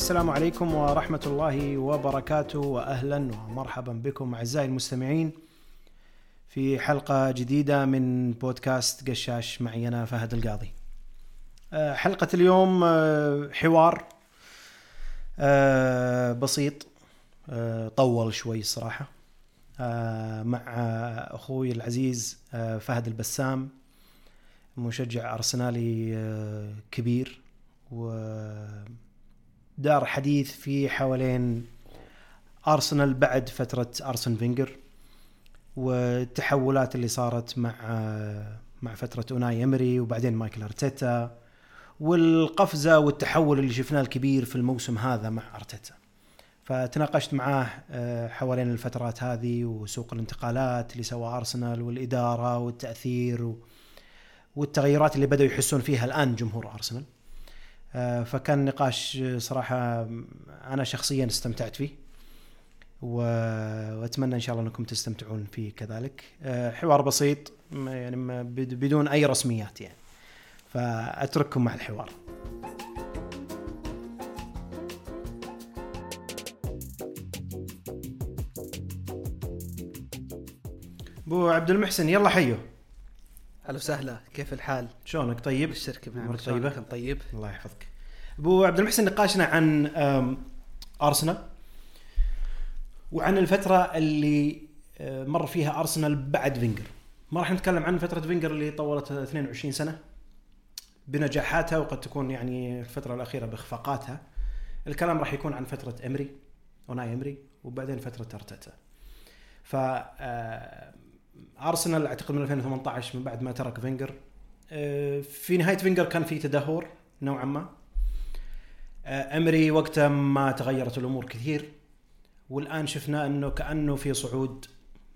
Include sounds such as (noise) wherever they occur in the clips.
السلام عليكم ورحمة الله وبركاته وأهلا ومرحبا بكم أعزائي المستمعين في حلقة جديدة من بودكاست قشاش معي أنا فهد القاضي. آه، حلقة اليوم آه، حوار آه، بسيط طول شوي الصراحة مع أخوي العزيز فهد البسام مشجع أرسنالي كبير و دار حديث في حوالين أرسنال بعد فترة أرسن فينجر والتحولات اللي صارت مع مع فترة أوناي إمري وبعدين مايكل أرتيتا والقفزة والتحول اللي شفناه الكبير في الموسم هذا مع أرتيتا. فتناقشت معاه آه، حوالين الفترات هذه وسوق الانتقالات اللي سواه أرسنال والإدارة والتأثير والتغيرات اللي بدأوا يحسون فيها الآن جمهور أرسنال. فكان نقاش صراحة أنا شخصيا استمتعت فيه وأتمنى إن شاء الله أنكم تستمتعون فيه كذلك. آه، حوار بسيط يعني بدون أي رسميات يعني. فأترككم مع الحوار. أبو عبد المحسن يلا حيو. أهلا وسهلا كيف الحال؟ شلونك؟ طيب؟ الشركة بنعمة طيبة؟ كان طيب. الله يحفظك. أبو عبد المحسن نقاشنا عن أرسنال وعن الفترة اللي مر فيها أرسنال بعد فينجر. ما راح نتكلم عن فترة فينجر اللي طولت 22 سنة بنجاحاتها وقد تكون يعني الفترة الأخيرة بإخفاقاتها. الكلام راح يكون عن فترة إمري أوناي إمري وبعدين فترة أرتيتا. ف ارسنال أعتقد من 2018 من بعد ما ترك فينجر. آه، في نهاية فينجر كان في تدهور نوعا ما. آه، أمري وقتها ما تغيرت الأمور كثير والآن شفنا أنه كأنه في صعود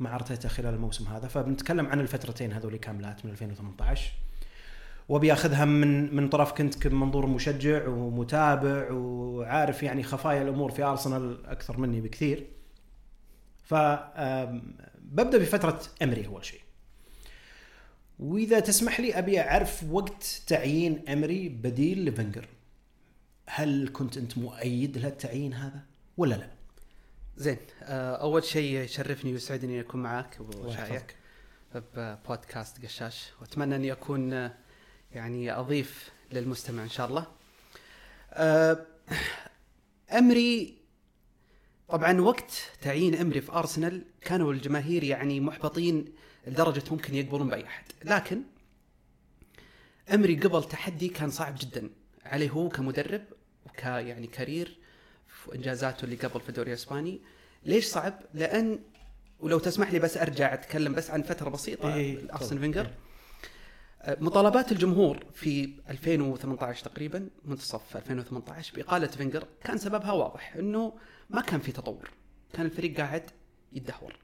مع أرتيتا خلال الموسم هذا. فبنتكلم عن الفترتين هذول كاملات من 2018 وبياخذها من من طرفك أنت كمنظور مشجع ومتابع وعارف يعني خفايا الأمور في أرسنال أكثر مني بكثير. ف ببدأ بفترة أمري أول شيء. وإذا تسمح لي أبي أعرف وقت تعيين أمري بديل لفنجر هل كنت أنت مؤيد للتعيين هذا ولا لا؟ زين آه، أول شيء يشرفني ويسعدني أكون معك أبو شايع. ببودكاست قشاش. وأتمنى اني اكون آه، يعني أضيف للمستمع إن شاء الله. آه، أمري طبعا وقت تعيين أمري في أرسنال كانوا الجماهير يعني محبطين لدرجة ممكن يقبلون بأي أحد. لكن أمري قبل تحدي كان صعب جدا عليه هو كمدرب وك يعني career في إنجازاته اللي قبل في الدوري الإسباني. ليش صعب؟ لأن ولو تسمح لي بس أرجع أتكلم بس عن فترة بسيطة إيه أرسن فينجر. مطالبات الجمهور في 2018 تقريبا منتصف 2018 بإقالة فينجر كان سببها واضح إنه ما كان في تطور. كان الفريق قاعد يتدهور.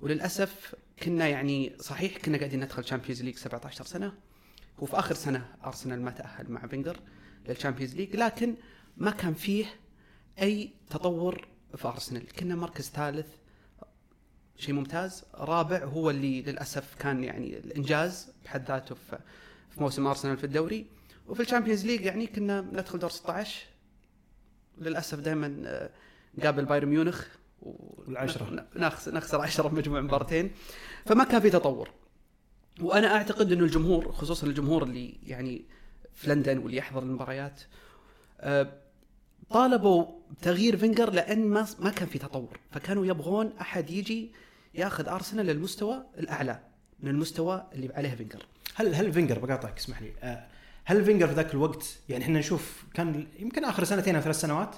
وللأسف كنا يعني صحيح كنا قاعدين ندخل Champions League 17 سنة. وفي آخر سنة ارسنال ما تأهل مع فينجر لل Champions League لكن ما كان فيه أي تطور في ارسنال كنا مركز ثالث شيء ممتاز. رابع هو اللي للأسف كان يعني الإنجاز بحد ذاته في في موسم ارسنال في الدوري. وفي ال Champions League يعني كنا ندخل دور 16 للأسف دائما نقابل بايرن ميونخ والعشرة نخسر 10 بمجموع مباراتين. فما كان في تطور. وأنا أعتقد إنه الجمهور خصوصا الجمهور اللي يعني في لندن واللي يحضر المباريات آه، طالبوا بتغيير فينجر لأن ما ما كان في تطور. فكانوا يبغون أحد يجي ياخذ أرسنال للمستوى الأعلى من المستوى اللي عليه فينجر. هل هل فينجر بقاطعك اسمح لي آه، هل فينجر في ذاك الوقت يعني إحنا نشوف كان يمكن آخر سنتين أو ثلاث سنوات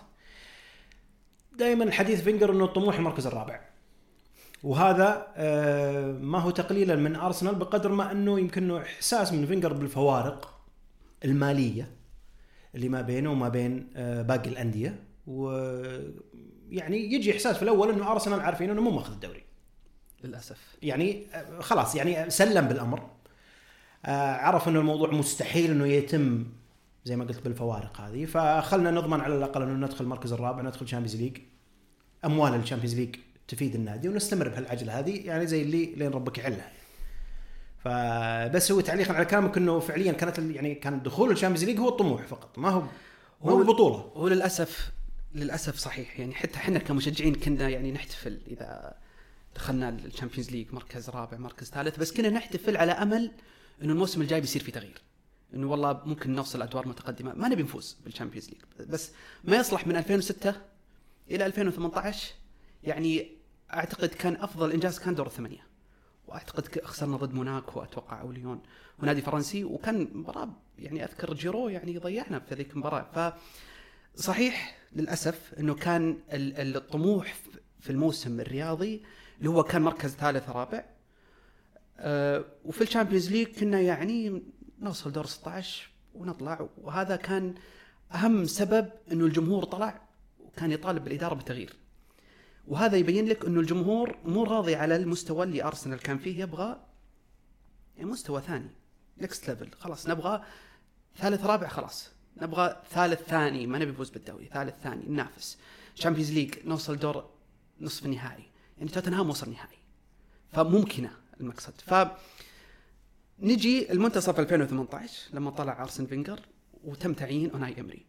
دائما الحديث فينجر إنه الطموح المركز الرابع. وهذا آه، ما هو تقليلا من أرسنال بقدر ما إنه يمكن إحساس من فينجر بالفوارق المالية اللي ما بينه وما بين آه، باقي الأندية. ويعني يجي إحساس في الأول إنه أرسنال عارفين إنه مو ماخذ الدوري. للأسف. يعني خلاص يعني سلم بالأمر. آه، عرف إنه الموضوع مستحيل إنه يتم زي ما قلت بالفوارق هذه. فخلنا نضمن على الأقل إنه ندخل المركز الرابع ندخل Champions League أموال ال Champions League تفيد النادي ونستمر بهالعجله هذه يعني زي اللي لين ربك يحلها فبس هو تعليقا على كلامك إنه فعليا كانت يعني كان دخول ال Champions League هو الطموح فقط ما هو ما هو البطولة. هو للاسف للأسف صحيح. يعني حتى إحنا كمشجعين كنا يعني نحتفل إذا دخلنا ال Champions League مركز رابع مركز ثالث بس كنا نحتفل على أمل إنه الموسم الجاي بيصير في تغيير. إنه والله ممكن نوصل ادوار متقدمة. ما نبي نفوز بال Champions League بس ما يصلح من 2006 إلى 2018 يعني أعتقد كان أفضل إنجاز كان دور الثمانية. وأعتقد خسرنا ضد موناكو أتوقع أو ليون ونادي فرنسي وكان مباراة يعني أذكر جيرو يعني ضيعنا في هذيك المباراة. ف صحيح للأسف إنه كان الطموح في الموسم الرياضي اللي هو كان مركز ثالث رابع. أه وفي ال Champions League كنا يعني نوصل دور 16 ونطلع. وهذا كان أهم سبب إنه الجمهور طلع وكان يطالب بالإدارة بالتغيير. وهذا يبين لك إنه الجمهور مو راضي على المستوى اللي أرسنال كان فيه. يبغى مستوى ثاني next level خلاص نبغى ثالث رابع خلاص. نبغى ثالث ثاني ما نبي نفوز بالدوري. ثالث ثاني ننافس. Champions League نوصل دور نصف النهائي يعني توتنهام وصل نهائي. فممكنة المقصد. ف نجي المنتصف 2018 لما طلع أرسن فينجر وتم تعيين أوناي إمري.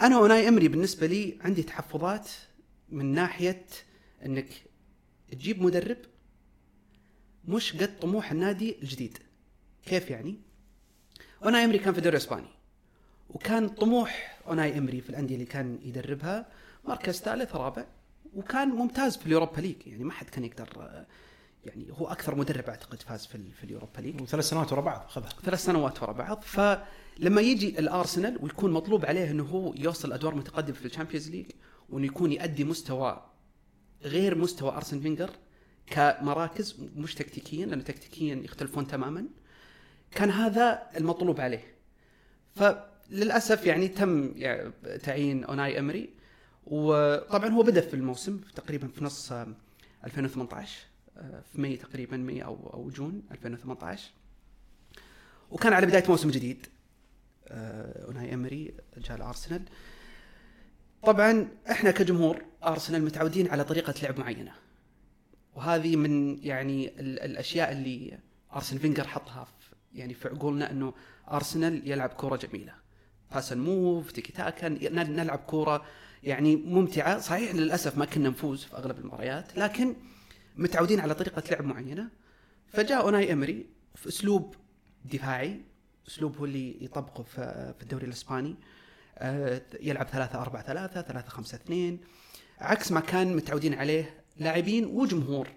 أنا أوناي إمري بالنسبة لي عندي تحفظات من ناحية إنك تجيب مدرب مش قد طموح النادي الجديد. كيف يعني؟ أوناي إمري كان في الدوري الإسباني وكان طموح أوناي إمري في الأندية اللي كان يدربها مركز ثالث رابع وكان ممتاز في ال Europa League يعني ما حد كان يقدر يعني هو أكثر مدرب أعتقد فاز في, في ال Europa League. وثلاث سنوات ورا بعض خذها. ثلاث سنوات ورا بعض. فلما يجي الأرسنال ويكون مطلوب عليه إنه هو يوصل أدوار متقدمة في ال Champions League وإنه يكون يؤدي مستوى غير مستوى أرسن فينجر كمراكز مش تكتيكيا لأنه تكتيكيا يختلفون تماما كان هذا المطلوب عليه. فللأسف يعني تم يعني تعيين أوناي إمري وطبعا هو بدأ في الموسم تقريبا في نص 2018 آه، في May تقريبا May أو أو June 2018 وكان على بداية موسم جديد آه، اوناي أمري جاء الأرسنال. طبعا إحنا كجمهور أرسنال متعودين على طريقة لعب معينة. وهذه من يعني الأشياء اللي أرسن فينجر حطها في يعني في عقولنا إنه أرسنال يلعب كره جميلة. pass move تيكي تاكا نلعب كورة يعني ممتعة. صحيح للأسف ما كنا نفوز في أغلب المباريات لكن متعودين على طريقة لعب معينة. فجاء أوناي أمري في أسلوب دفاعي أسلوب هو اللي يطبقه في الدوري الإسباني. آه، يلعب 3 4 3 3 5 2 عكس ما كان متعودين عليه لاعبين وجمهور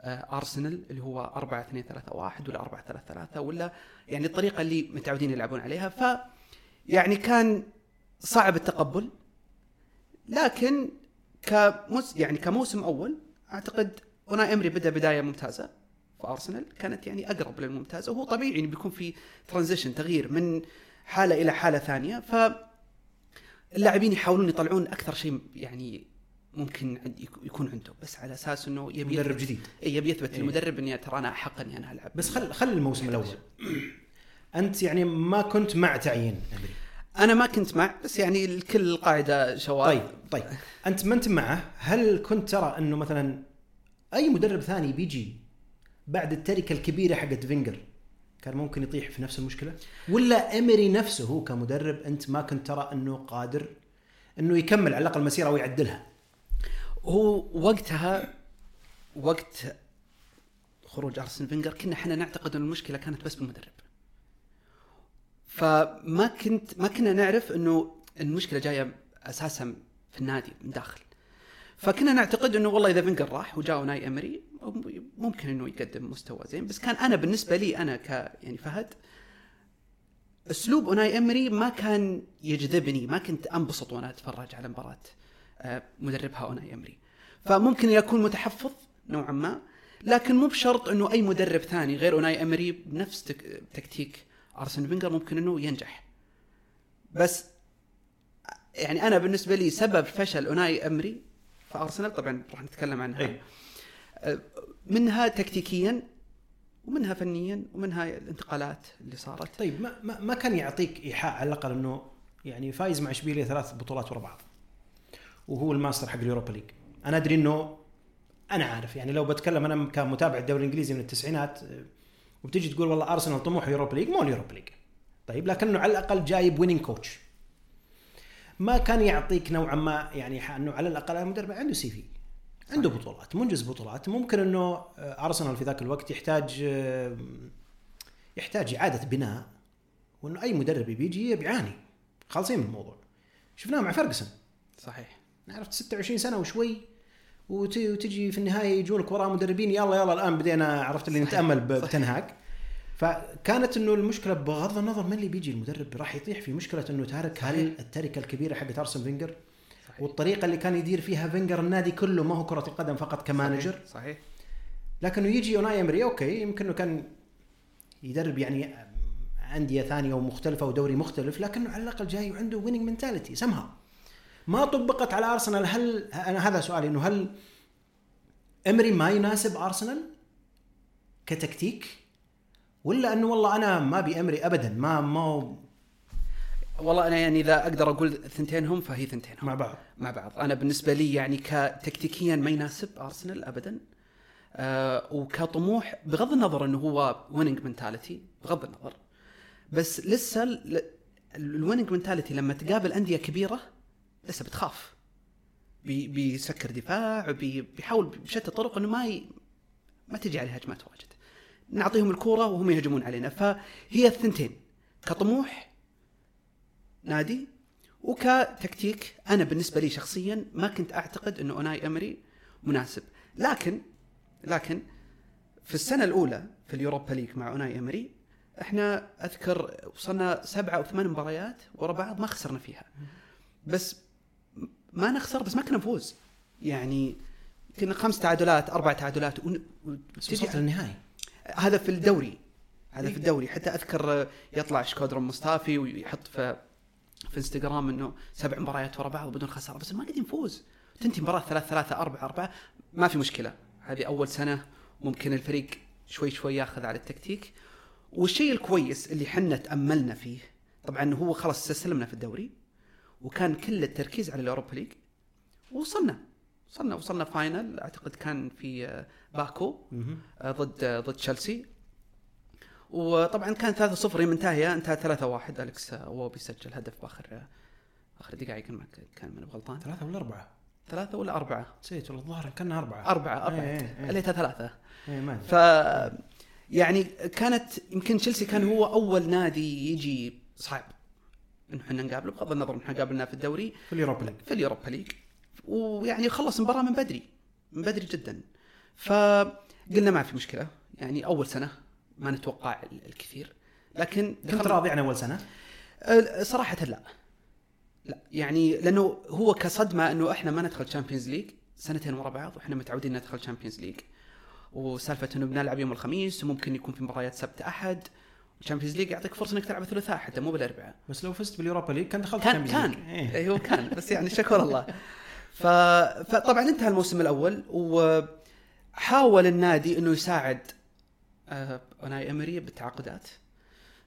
آه، أرسنال اللي هو 4 2 3 1 ولا 4 3 3 ولا يعني الطريقة اللي متعودين يلعبون عليها. ف يعني كان صعب التقبل لكن كمس يعني كموسم أول أعتقد اوناي أمري بدأ بداية ممتازة في أرسنال كانت يعني أقرب للممتازة وهو طبيعي إنه بيكون في transition تغيير من حالة إلى حالة ثانية. ف اللاعبين يحاولون يطلعون أكثر شيء يعني ممكن يكون عنده بس على أساس إنه يبي مدرب جديد. اي يبي يثبت إيه. للمدرب إني ترى أنا أحق إني أنا ألعب. بس خل خل الموسم الأول. (clears throat) أنت يعني ما كنت مع تعيين أمري. أنا ما كنت مع بس يعني الكل قاعدة شواذ. طيب طيب. أنت ما أنت معه؟ هل كنت ترى إنه مثلا أي مدرب ثاني بيجي بعد التركة الكبيرة حقت فينجر كان ممكن يطيح في نفس المشكلة؟ ولا امري نفسه هو كمدرب أنت ما كنت ترى أنه قادر أنه يكمل على الأقل المسيره ويعدلها؟ هو وقتها وقت خروج أرسن فينجر كنا إحنا نعتقد أن المشكلة كانت بس بالمدرب. فما كنت ما كنا نعرف أنه المشكلة جاية أساسا في النادي من داخل. فكنا نعتقد إنه والله إذا فينجر راح وجاء أوناي إمري ممكن إنه يقدم مستوى زين. بس كان أنا بالنسبة لي أنا ك يعني فهد أسلوب أوناي إمري ما كان يجذبني ما كنت أنبسط وأنا أتفرج على مباراة آه، مدربها أوناي إمري. فممكن يكون متحفظ نوعا ما لكن مو بشرط إنه أي مدرب ثاني غير أوناي إمري بنفس تكتيك أرسن فينجر ممكن إنه ينجح. بس يعني أنا بالنسبة لي سبب فشل أوناي إمري في ارسنال طبعا راح نتكلم عنها. أي. آه، منها تكتيكيا ومنها فنيا ومنها الانتقالات اللي صارت. طيب ما ما, ما كان يعطيك إيحاء على الأقل إنه يعني فايز مع إشبيلية ثلاث بطولات ورا بعض وهو الماستر حق اليوروبا ليج. أنا أدري إنه أنا عارف يعني لو بتكلم أنا كمتابع الدوري الإنجليزي من التسعينات وبتجي تقول والله أرسنال طموح يوروبا ليج مو اليوروبا ليج. طيب لكنه على الأقل جايب winning coach ما كان يعطيك نوعا ما يعني إنه على الأقل المدرب عنده CV عنده بطولات منجز بطولات. ممكن إنه آه، ارسنال في ذاك الوقت يحتاج آه، يحتاج إعادة بناء وإنه أي مدرب بيجي بيعاني خالصين من الموضوع. شفناه مع فرقسون صحيح. عرفت 26 سنة وشوي وتجي في النهاية يجونك وراء مدربين يلا يلا الآن بدينا عرفت اللي نتأمل بتنهاك. فكانت إنه المشكلة بغض النظر من اللي بيجي المدرب راح يطيح في مشكلة إنه تارك هل التركة الكبيرة حقت أرسن فينجر؟ صحيح. والطريقة اللي كان يدير فيها فينجر النادي كله ما هو كرة القدم فقط ك manager. صحيح, صحيح. لكنه يجي يوناي إمري okay يمكن إنه كان يدرب يعني أندية ثانية ومختلفة ودوري مختلف لكنه على الأقل جاي وعنده winning mentality سمها ما طبقت على أرسنال هل أنا هذا سؤالي إنه هل إمري ما يناسب أرسنال كتكتيك؟ ولا أنه والله أنا ما أبي أمري ابدا ما ما والله أنا يعني إذا أقدر أقول ثنتينهم فهي ثنتينهم. مع بعض. مع بعض. أنا بالنسبة لي يعني كتكتيكيا ما يناسب أرسنال ابدا. آه وكطموح بغض النظر إنه هو winning mentality بغض النظر. بس لسه ال winning mentality لما تقابل أندية كبيرة لسه بتخاف. بي بيسكر دفاع بيحاول بشتى الطرق إنه ما ي... ما تجي عليه هجمات واجد. نعطيهم الكورة وهم يهجمون علينا. فهي الثنتين كطموح نادي وكتكتيك. أنا بالنسبة لي شخصيا ما كنت أعتقد إنه أوناي أمري مناسب. لكن لكن في السنة الأولى في اليوروبا ليج مع أوناي أمري إحنا أذكر وصلنا سبعة أو ثمان مباريات ورا بعض ما خسرنا فيها. بس ما نخسر بس ما كنا نفوز. يعني كنا خمس تعادلات أربع تعادلات وصلت للنهائي. هذا في الدوري. هذا في إيه. الدوري. حتى أذكر يطلع شكودرون مصطفي ويحط في في إنستغرام إنه سبع مباريات ورا بعض بدون خسارة. بس ما قاعدين نفوز تنتهي مباراة ثلاث ثلاثة أربعة أربعة. ما في مشكلة. هذه أول سنة ممكن الفريق شوي شوي ياخذ على التكتيك. والشيء الكويس اللي حنا تأملنا فيه طبعا هو خلاص استسلمنا في الدوري وكان كل التركيز على الأوروبا ليج. وصلنا وصلنا وصلنا final أعتقد كان في آه، باكو آه، ضد آه، ضد تشيلسي. وطبعا كان 3-0 منتهية انتهى 3-1 اليكس إيوبي سجل هدف بآخر آخر دقائق ما كان من غلطان ثلاثة ولا أربعة؟ ثلاثة ولا أربعة؟ نسيت والله الظاهر كان أربعة. أربعة أربعة. إيه ليتها ثلاثة. إيه ما ف يعني كانت يمكن تشيلسي كان هو أول نادي يجي صعب إنه إحنا نقابله بغض النظر إحنا قابلناه في الدوري. في اليوروبا ليج. في اليوروبا ليج. ويعني خلص المباراه من بدري من بدري جدا. فقلنا ما في مشكلة يعني أول سنة ما نتوقع الكثير. لكن كنت راضي عن أول سنة؟ صراحة لا. لا يعني لأنه هو كصدمة إنه إحنا ما ندخل تشامبيونز ليج سنتين ورا بعض وإحنا متعودين ندخل تشامبيونز ليج وسالفة إنه بنلعب يوم الخميس وممكن يكون في مباريات سبت أحد. الشامبيونز ليج يعطيك فرصة إنك تلعب الثلاثاء حتى مو بالاربعاء بس لو فزت باليوروبا ليج كان دخلت كان كان. إيه. أيوه كان. بس يعني شكر الله. (laughs) ف... فطبعا انتهى الموسم الأول وحاول النادي إنه يساعد آه، أوناي إمري بالتعاقدات.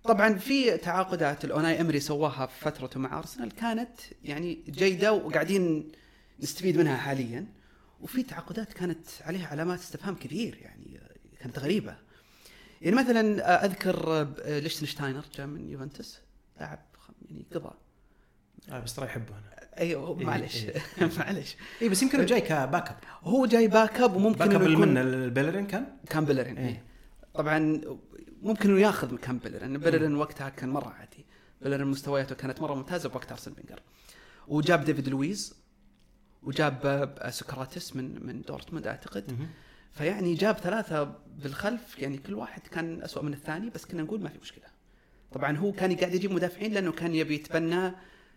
طبعا في تعاقدات الاوناي إمري سواها في فترته مع أرسنال كانت يعني جيدة وقاعدين نستفيد منها حاليا. وفي تعاقدات كانت عليها علامات استفهام كثير يعني كانت غريبة. يعني مثلا آه، أذكر آه، ليشتنشتاينر جاء من يوفنتوس لاعب يعني قضى آه بس ترى يحبه أنا أيوه معلش. إيه. (laughs) معلش. اي بس يمكن جاي ك backup. هو جاي backup وممكن backup من لبيلرين كان؟ كان بيلرين إيه. إيه. طبعا ممكن إنه ياخذ مكان بيلرين بيلرين وقتها كان مرة عادي. بيلرين مستوياته كانت مرة ممتازة بوقت ارسن فينجر. وجاب ديفيد لويز وجاب آه، سقراطيس من من دورتموند أعتقد. فيعني جاب ثلاثة بالخلف يعني كل واحد كان أسوأ من الثاني بس كنا نقول ما في مشكلة. طبعا هو كان قاعد يجيب مدافعين لأنه كان يبي يتبنى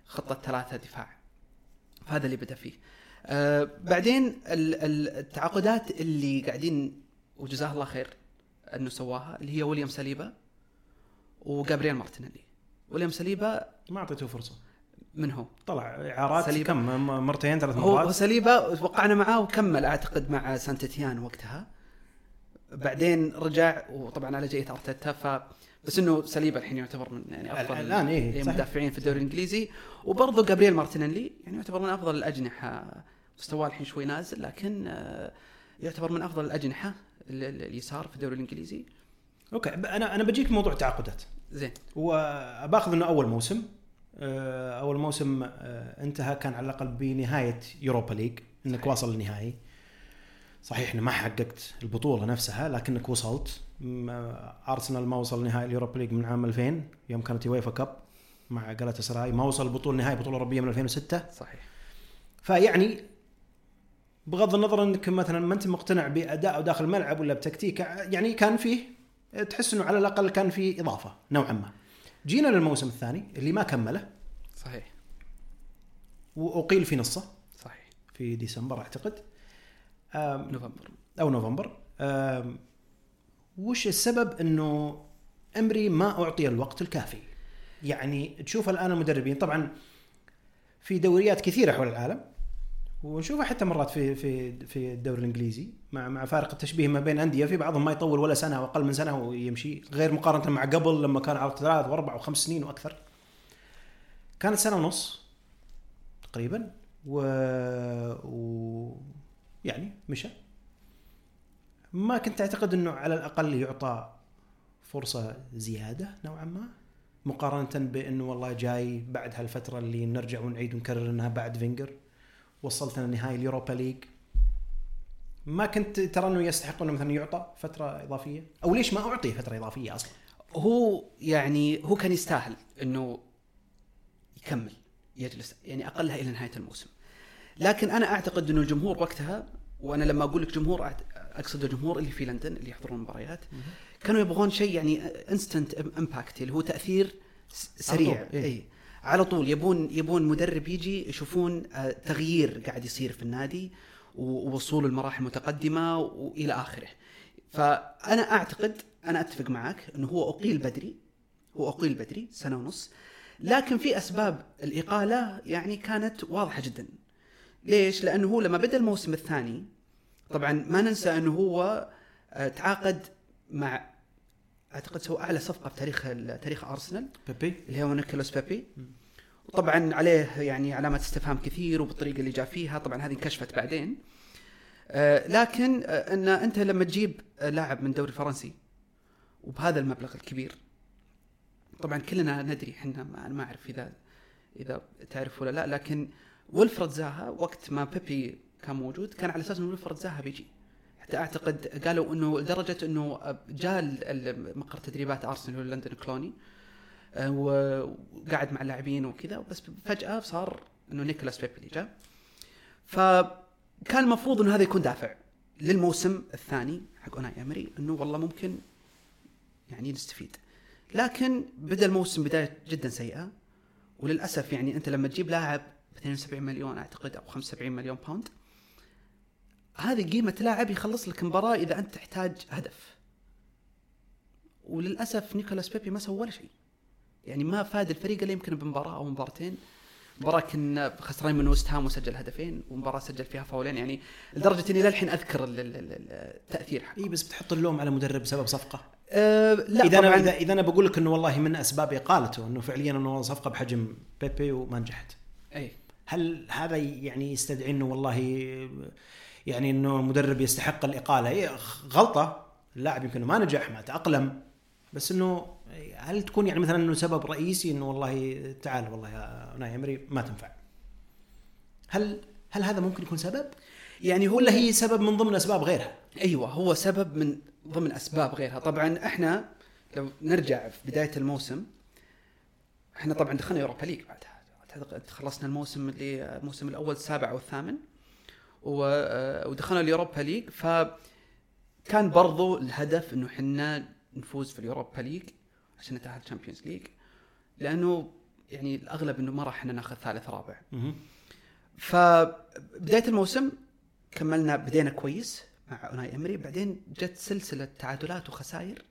خطة ثلاثة دفاع. فهذا اللي بدأ فيه. آه بعدين التعاقدات اللي قاعدين وجزاه الله خير أنه سواها اللي هي ويليام سليبا وجابرييل مارتينيلي. ويليام سليبا ما أعطيته فرصة. من هو؟ طلع إعارات سليبا. كم؟ مرتين ثلاث مرات. هو سليبا وقعنا معاه وكمل أعتقد مع سانت إيتيان وقتها. بعدين رجع وطبعا على جية أرتيتا ف بس إنه سليبا الحين يعتبر من يعني أفضل الآن إيه المدافعين في الدوري الإنجليزي. وبرضه جابرييل مارتينيلي يعني يعتبر من أفضل الأجنحة. مستواه الحين شوي نازل لكن آه، يعتبر من أفضل الأجنحة اليسار في الدوري الإنجليزي. okay أنا أنا بجيك موضوع تعاقدات زين. وباخذ إنه أول موسم آه، أول موسم آه، انتهى كان على الأقل بنهاية يوروبا ليج إنك. واصل للنهائي. صحيح إنه ما حققت البطولة نفسها لكنك وصلت. آه، ارسنال ما وصل نهائي اليوروبا ليج من عام 2000 يوم كانت يويفا كاب مع جالاتا سراي ما وصل بطولة نهائي بطولة أوروبية من 2006 صحيح. فيعني بغض النظر إنك مثلا ما أنت مقتنع باداءه داخل الملعب ولا بتكتيكه يعني كان فيه تحس إنه على الأقل كان فيه إضافة نوعا ما. جينا للموسم الثاني اللي ما كمله. صحيح. وأقيل في نصه. صحيح. في ديسمبر أعتقد. نوفمبر. أو نوفمبر. وش السبب إنه أمري ما أعطي الوقت الكافي؟ يعني تشوف الآن المدربين طبعا في دوريات كثيرة حول العالم ونشوفها حتى مرات في في في الدوري الإنجليزي مع مع فارق التشبيه ما بين أندية في بعضهم ما يطول ولا سنة أو أقل من سنة ويمشي غير مقارنة مع قبل لما كان على ثلاث وأربع وخمس سنين وأكثر. كانت سنة ونص تقريبا و, و... يعني مشى. ما كنت أعتقد إنه على الأقل يعطى فرصة زيادة نوعا ما مقارنة بإنه والله جاي بعد هالفترة اللي نرجع ونعيد ونكرر إنها بعد فينجر وصلتنا نهائي اليوروبا ليج. ما كنت ترى إنه يستحق إنه مثلا يعطى فترة إضافية؟ أو ليش ما أعطي فترة إضافية أصلا؟ هو يعني هو كان يستاهل إنه يكمل يجلس يعني أقلها إلى نهاية الموسم. لكن أنا أعتقد إنه الجمهور وقتها وأنا لما أقول لك جمهور أقصد الجمهور اللي في لندن اللي يحضرون المباريات كانوا يبغون شيء يعني instant impact اللي هو تأثير سريع على طول، إيه. اي على طول يبون يبون مدرب يجي يشوفون آه، تغيير قاعد يصير في النادي ووصول المراحل المتقدمة وإلى آخره. فأنا أعتقد أنا أتفق معك إنه هو أقيل بدري هو أقيل بدري سنة ونص. لكن في أسباب الإقالة يعني كانت واضحة جدا. ليش؟ لأنه هو لما بدأ الموسم الثاني طبعا ما ننسى أنه هو آه، تعاقد مع أعتقد سوى أعلى صفقة في تاريخ تاريخ أرسنال. بيبي. اللي هو نيكولاس بيبي. وطبعا عليه يعني علامات استفهام كثير وبالطريقة اللي جاء فيها. طبعا هذه انكشفت بعدين. آه، لكن آه، أن أنت لما تجيب لاعب من الدوري الفرنسي وبهذا المبلغ الكبير طبعا كلنا ندري إحنا ما أعرف إذا إذا تعرف ولا لا لكن ولفرد زاها وقت ما بيبي كان موجود كان على أساس إنه ولفرد زاها بيجي حتى أعتقد قالوا إنه لدرجة إنه جاء مقر تدريبات أرسنال لندن كلوني آه، وقعد مع اللاعبين وكذا بس فجأة صار إنه نيكولاس بيبي اللي جاء. فكان المفروض إنه هذا يكون دافع للموسم الثاني حق أوناي إمري إنه والله ممكن يعني نستفيد لكن بدأ الموسم بداية جدا سيئة وللأسف يعني أنت لما تجيب لاعب ب 72 مليون أعتقد أو 75 مليون pound هذه قيمة لاعب يخلص لك مباراة إذا أنت تحتاج هدف. وللأسف نيكولاس بيبي ما سوى ولا شيء. يعني ما فاد الفريق إلا يمكن بمباراة أو مباراتين. مباراة كنا خسرانين من وست هام وسجل هدفين ومباراة سجل فيها فاولين. يعني لدرجة إني للحين أذكر ال- ال- ال- التأثير. حقه. إي بس بتحط اللوم على مدرب بسبب صفقة؟ أه لا إذا أنا اذا, إذا أنا بقول لك إنه والله من اسباب اقالته إنه فعليا إنه صفقة بحجم بيبي وما نجحت. إي. هل هذا يعني يستدعي إنه والله يعني إنه المدرب يستحق الإقالة. إيه غلطة. اللاعب يمكن ما نجح ما تأقلم. بس إنه هل تكون يعني مثلا إنه سبب رئيسي إنه والله تعال والله يا ناي أمري ما تنفع. هل هل هذا ممكن يكون سبب؟ يعني هو ولا هي سبب من ضمن أسباب غيرها. أيوه هو سبب من ضمن أسباب غيرها. طبعا إحنا لو نرجع في بداية الموسم إحنا طبعا دخلنا يوروبا ليج بعدها. خلصنا الموسم اللي الموسم الأول السابع أو الثامن. و- آه، ودخلنا اليوروبا ليج. فكان برضو الهدف إنه إحنا نفوز في اليوروبا ليج عشان نتأهل الشامبيونز ليج لأنه يعني الأغلب إنه ما راح إحنا ناخذ ثالث رابع. فبدايه الموسم كملنا بدينا كويس مع أوناي إمري. بعدين جت سلسلة تعادلات وخسائر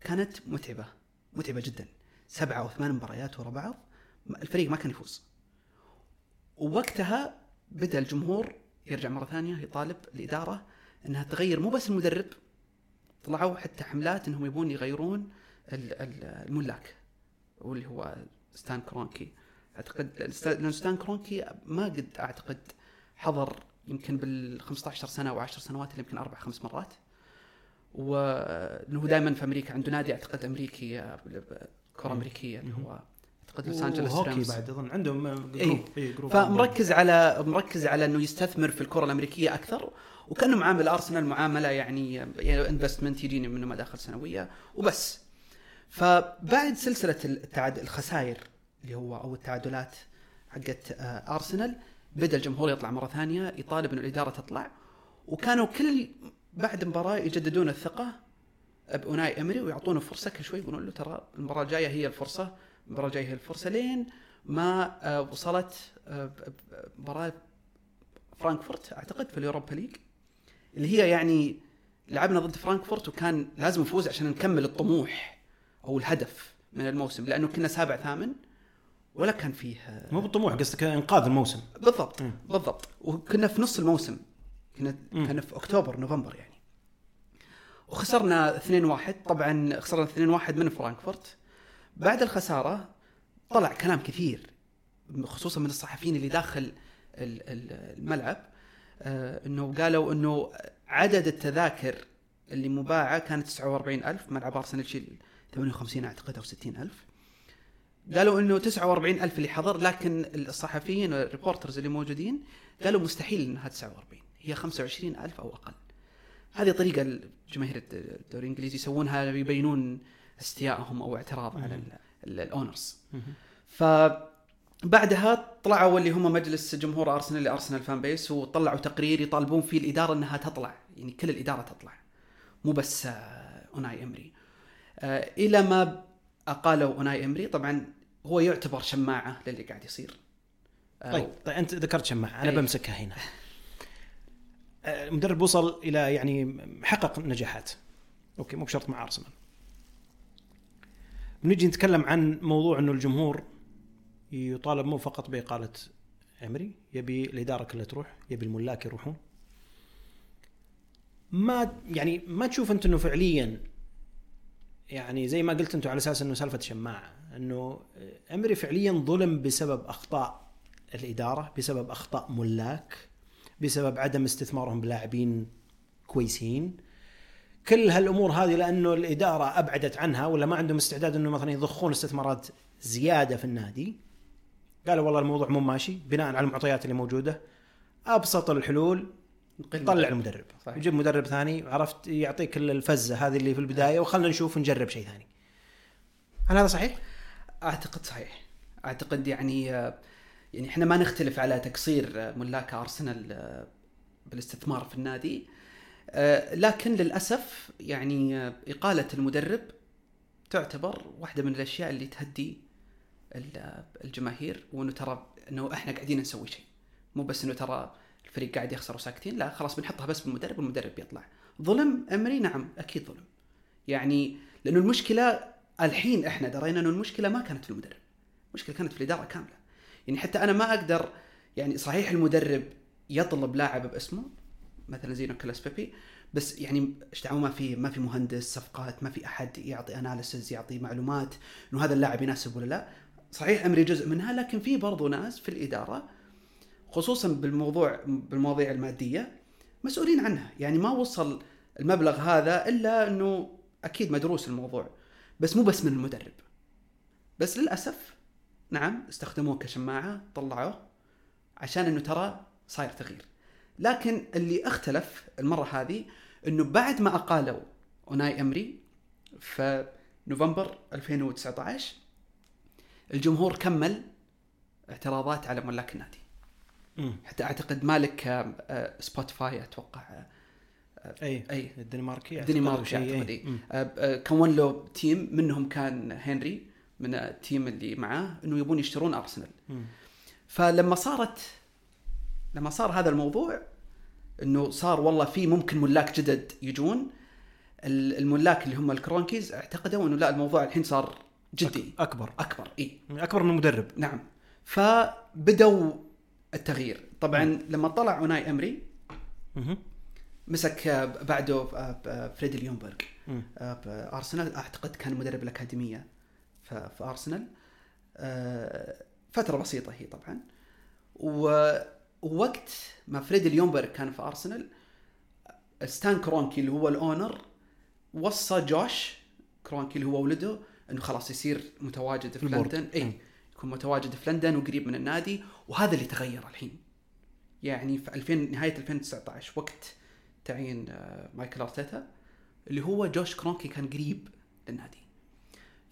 كانت متعبة متعبة جدا. سبعة أو ثمان مباريات ورا بعض الفريق ما كان يفوز. ووقتها بدأ الجمهور يرجع مرة ثانية يطالب الإدارة إنها تغير مو بس المدرب طلعوا حتى حملات إنهم يبون يغيرون ال- ال- الملاك واللي هو ستان كرونكي. أعتقد لأن ستان كرونكي ما قد أعتقد حضر يمكن بال 15 سنة أو 10 سنوات اللي يمكن أربع خمس مرات. ولأنه دائما في أمريكا عنده نادي أعتقد امريكي كرة أمريكية اللي هو اعتقد لوس أنجلوس هوكي. بعد أظن. عندهم group. إيه group فمركز على مركز على إنه يستثمر في الكرة الأمريكية أكثر وكأنه معامل أرسنال معاملة يعني يعني investment يجيني منه مداخل سنوية وبس. فبعد سلسلة التعاد الخسائر اللي هو أو التعادلات حقت آه، أرسنال بدأ الجمهور يطلع مرة ثانية يطالب إنه الإدارة تطلع. وكانوا كل بعد مباراة يجددون الثقة بأوناي إمري ويعطونه فرصة كل شوي يقولون له ترى المباراة الجاية هي الفرصة. هي الفرصة لين ما آه، وصلت آه، مباراة فرانكفورت أعتقد في اليوروبا ليج اللي هي يعني لعبنا ضد فرانكفورت وكان لازم نفوز عشان نكمل الطموح أو الهدف من الموسم لأنه كنا سابع ثامن ولا كان فيه آه، مو بالطموح قصدك انقاذ الموسم بالضبط مم. بالضبط وكنا في نص الموسم كنا مم. كنا في أكتوبر نوفمبر يعني وخسرنا 2-1 طبعا خسرنا 2-1 من فرانكفورت بعد الخسارة طلع كلام كثير خصوصا من الصحفيين اللي داخل ال- ال- الملعب آه، إنه قالوا إنه عدد التذاكر اللي مباعة كانت 49000 ملعب أرسنال يشيل 58 أعتقد أو 60000 قالوا إنه 49000 اللي حضر لكن الصحفيين ال reporters اللي موجودين قالوا مستحيل إنها 49 هي 25000 أو أقل. هذه طريقة جماهير الدوري الإنجليزي يسوونها يبينون استيائهم أو اعتراض على ال owners. فبعدها طلعوا اللي هم مجلس جمهور أرسنال ال Arsenal fan base وطلعوا تقرير يطالبون فيه الإدارة إنها تطلع. يعني كل الإدارة تطلع. مو بس آه، أوناي إمري. آه، إلى ما أقالوا أوناي إمري طبعا هو يعتبر شماعة للي قاعد يصير. آه، طيب طيب أنت ذكرت شماعة أنا أي. بمسكها هنا. المدرب وصل إلى يعني حقق نجاحات. أوكي مو بشرط مع أرسنال. بنجي نتكلم عن موضوع إنه الجمهور يطالب مو فقط بإقالة امري يبي الإدارة كلها تروح يبي الملاك يروحون. ما يعني ما تشوف أنت إنه فعليا يعني زي ما قلت أنتم على أساس إنه سالفة شماعة إنه امري فعليا ظلم بسبب أخطاء الإدارة بسبب أخطاء ملاك بسبب عدم استثمارهم بلاعبين كويسين. كل هالأمور هذه لأنه الإدارة أبعدت عنها ولا ما عندهم استعداد إنه مثلا يضخون استثمارات زيادة في النادي؟ قالوا والله الموضوع مو ماشي بناء على المعطيات اللي موجودة. أبسط الحلول طلع المدرب. صحيح. يجيب مدرب ثاني عرفت يعطيك الفزه هذه اللي في البداية وخلنا نشوف نجرب شيء ثاني. هل هذا صحيح؟ أعتقد صحيح. أعتقد يعني يعني إحنا ما نختلف على تقصير ملاك أرسنال بالاستثمار في النادي. آه، لكن للأسف يعني إقالة المدرب تعتبر واحدة من الأشياء اللي تهدي ال- الجماهير وإنه ترى إنه إحنا قاعدين نسوي شيء. مو بس إنه ترى الفريق قاعد يخسر وساكتين لا خلاص بنحطها بس بالمدرب والمدرب بيطلع ظلم إمري؟ نعم أكيد ظلم. يعني لأنه المشكلة الحين إحنا درينا إنه المشكلة ما كانت في المدرب. المشكلة كانت في الإدارة كاملة. يعني حتى أنا ما أقدر يعني صحيح المدرب يطلب لاعب باسمه مثلا زي نيكولاس بيبي بس يعني إيش دعوة؟ ما في ما في مهندس صفقات ما في أحد يعطي analysis يعطي معلومات إنه هذا اللاعب يناسب ولا لا؟ صحيح أمري جزء منها لكن في برضو ناس في الإدارة خصوصا بالموضوع بالمواضيع المادية مسؤولين عنها. يعني ما وصل المبلغ هذا إلا إنه أكيد مدروس الموضوع بس مو بس من المدرب. بس للأسف نعم استخدموه كشماعة طلعوه عشان إنه ترى صاير تغيير. لكن اللي اختلف المرة هذه إنه بعد ما أقالوا أوناي أمري في نوفمبر 2019 الجمهور كمل اعتراضات على ملاك النادي. مم. حتى أعتقد مالك آه، آه، سبوتيفاي أتوقع آه، أي أي. الدنماركي الدنمارك أعتقد اعتقد آه، كون له team منهم كان هنري من ال team اللي معاه إنه يبون يشترون أرسنال. مم. فلما صارت لما صار هذا الموضوع إنه صار والله في ممكن ملاك جدد يجون ال- الملاك اللي هم الكرونكيز اعتقدوا إنه لا الموضوع الحين صار جدي. أكبر. أكبر إي. أكبر من المدرب. نعم. فبدوا التغيير. طبعا لما طلع أوناي أمري مهم. مسك بعده آه، فريدي ليونبرغ. آه، بارسنال أعتقد كان مدرب الأكاديمية في أرسنال. آه، فترة بسيطة هي طبعا. و- ووقت ما فريدي ليونبرغ كان في أرسنال ستان كرونكي اللي هو ال owner وصى جوش كرونكي اللي هو ولده إنه خلاص يصير متواجد في ال board. لندن. اي. يكون متواجد في لندن وقريب من النادي وهذا اللي تغير الحين. يعني في 2000 نهاية 2019 وقت تعيين آه، ميكيل أرتيتا اللي هو جوش كرونكي كان قريب للنادي.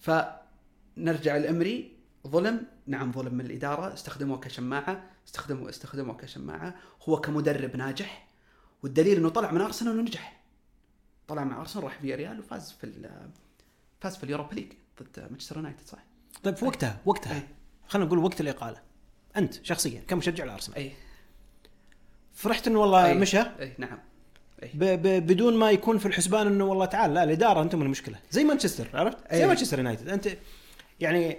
فنرجع لامري ظلم. نعم ظلم من الإدارة استخدموه كشماعة. استخدموا استخدموه كشماعة. هو كمدرب ناجح والدليل إنه طلع من أرسنال ونجح. طلع مع أرسنال راح في ريال وفاز في فاز في اليوروبا ليج ضد مانشستر يونايتد صح؟ طيب في وقتها وقتها أي. خلينا نقول وقت الإقالة. أنت شخصيا كمشجع الارسنال أي. فرحت إنه والله أي. مشى؟ أي نعم. ب ب بدون ما يكون في الحسبان إنه والله تعال لا الإدارة أنتم المشكلة. زي مانشستر عرفت؟ زي أي. مانشستر يونايتد. أنت يعني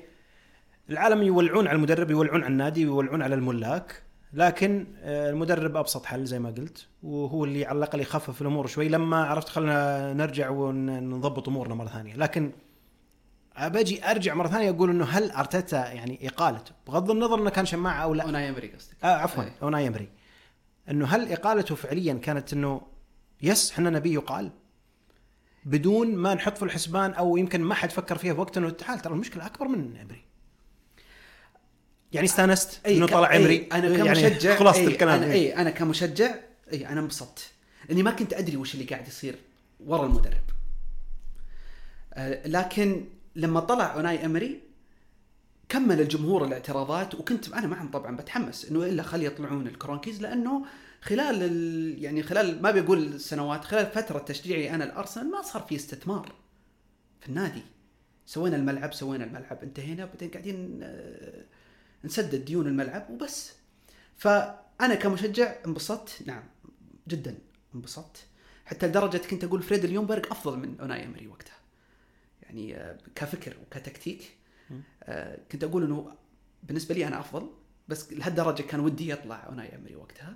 العالم يولعون على المدرب يولعون على النادي يولعون على الملاك. لكن آه، المدرب أبسط حل زي ما قلت وهو اللي على الأقل يخفف الأمور شوي. لما عرفت خلنا نرجع ونضبط أمورنا مرة ثانية. لكن باجي أرجع مرة ثانية أقول إنه هل أرتيتا يعني اقالته بغض النظر إنه كان شماعة أو لا. أوناي أمري قصدك. آه عفوا أي. أوناي يمري إنه هل إقالته فعليا كانت إنه يس إحنا نبي يقال بدون ما نحط في الحسبان أو يمكن ما حد فكر فيها في وقت إنه تعال ترى المشكلة أكبر من أمري. يعني استانست أي إنه طلع أي امري أنا يعني كمشجع خلاص أي الكلام أنا اي أنا كمشجع اي أنا انبسطت. لأني ما كنت أدري وش اللي قاعد يصير ورا المدرب. آه، لكن لما طلع اوناي أمري كمل الجمهور الاعتراضات وكنت أنا معهم طبعا بتحمس إنه إلا خلي يطلعون الكرونكيز لأنه خلال ال يعني خلال ما بيقول سنوات خلال فترة تشجيعي أنا الأرسنال ما صار في استثمار في النادي. سوينا الملعب سوينا الملعب انتهينا بعدين قاعدين آه، نسدد ديون الملعب وبس. فأنا كمشجع انبسطت نعم جدا انبسطت. حتى لدرجة كنت أقول فريد اليومبرغ أفضل من أوناي أمري وقتها. يعني آه، كفكر وكتكتيك آه، كنت أقول إنه بالنسبة لي أنا أفضل بس لهالدرجة كان ودي يطلع أوناي أمري وقتها.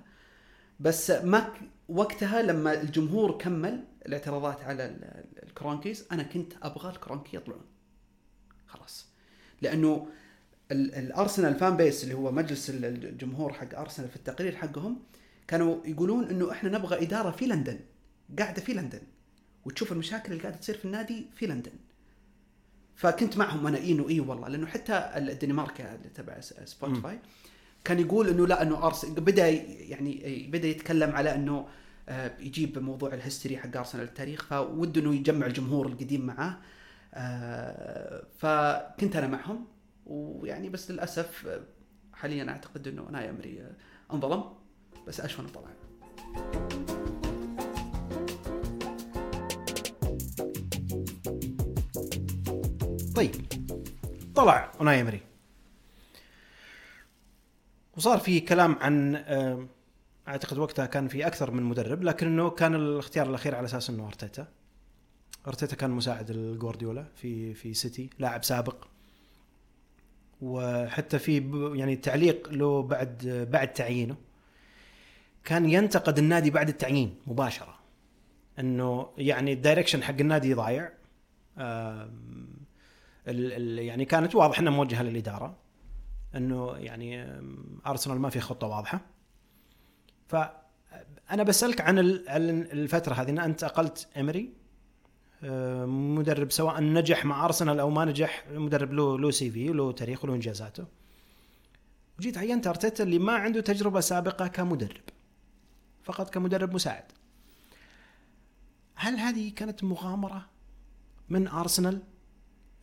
بس ما وقتها لما الجمهور كمل الاعتراضات على ال- ال- الكرونكيز أنا كنت أبغى الكرونكي يطلعون. خلاص. لأنه الأرسنال fan base اللي هو مجلس ال- الجمهور حق أرسنال في التقرير حقهم كانوا يقولون إنه إحنا نبغى إدارة في لندن قاعدة في لندن. وتشوف المشاكل اللي قاعدة تصير في النادي في لندن. فكنت معهم أنا اي انه إي والله لأنه حتى الدنماركي اللي تبع سبوتيفاي كان يقول إنه لا إنه ارسنال بدأ يعني بدأ يتكلم على إنه آه، يجيب موضوع ال history حق أرسنال التاريخ فوده إنه يجمع الجمهور القديم معاه. آه، فكنت أنا معهم. ويعني بس للأسف حاليا أعتقد إنه أنا أمري آه، أنظلم بس اشلون طبعا طيب طلع اوناي أمري. وصار في كلام عن آه، أعتقد وقتها كان في أكثر من مدرب لكنه كان الاختيار الأخير على أساس إنه أرتيتا. أرتيتا كان مساعد الجوارديولا في في سيتي لاعب سابق. وحتى في يعني تعليق له بعد بعد تعيينه. كان ينتقد النادي بعد التعيين مباشرة إنه يعني ال direction حق النادي ضايع. يعني كانت واضح انها موجهه للإدارة إنه يعني أرسنال ما في خطة واضحة. فأنا بسألك عن ال- عن الفترة هذه. ان أنت أقلت امري مدرب سواء نجح مع أرسنال أو ما نجح مدرب له له CV وله تاريخ وله إنجازاته. وجيت عينت أرتيتا اللي ما عنده تجربة سابقة كمدرب فقط كمدرب مساعد. هل هذه كانت مغامرة من أرسنال؟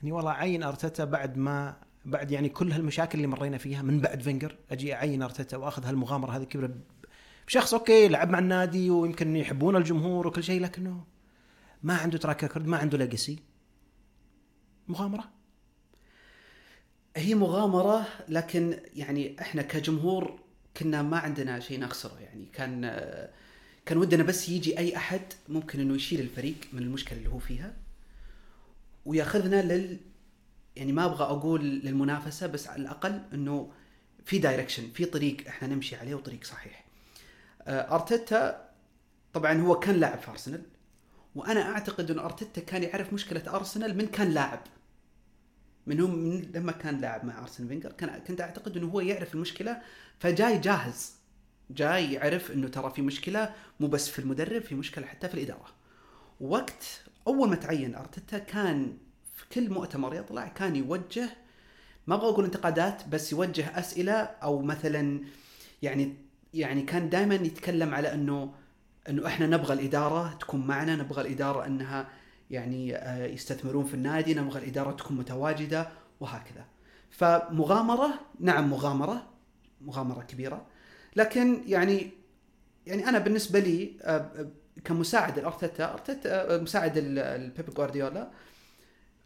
اني والله اعين أرتيتا بعد ما بعد يعني كل هالمشاكل اللي مرينا فيها من بعد فينجر أجي أعين أرتيتا وأخذ هالمغامرة هذه كبيره بشخص okay لعب مع النادي ويمكن يحبون الجمهور وكل شيء لكنه ما عنده track record ما عنده legacy مغامرة. هي مغامرة لكن يعني إحنا كجمهور كنا ما عندنا شيء نخسره. يعني كان كان ودنا بس يجي أي أحد ممكن إنه يشيل الفريق من المشكلة اللي هو فيها ويأخذنا لل يعني ما أبغى أقول للمنافسة بس على الأقل إنه في دايركشن في طريق إحنا نمشي عليه وطريق صحيح. أرتيتا طبعا هو كان لاعب في أرسنال. وأنا أعتقد انه أرتيتا كان يعرف مشكلة أرسنال من كان لاعب. من هو من لما كان لاعب مع أرسن فينجر كان كنت أعتقد إنه هو يعرف المشكلة فجاي جاهز جاي يعرف إنه ترى في مشكلة مو بس في المدرب في مشكلة حتى في الإدارة وقت أول ما تعين أرتيتا كان في كل مؤتمر يطلع كان يوجه ما أبغى أقول انتقادات بس يوجه أسئلة أو مثلا يعني يعني كان دائما يتكلم على إنه إنه إحنا نبغى الإدارة تكون معنا نبغى الإدارة إنها يعني آه، يستثمرون في النادي نبغى الإدارة تكون متواجدة وهكذا. فمغامرة نعم مغامرة مغامرة كبيرة. لكن يعني يعني أنا بالنسبة لي آه، آه، كمساعد الأرتيتا أرتيتا مساعد لبيب جوارديولا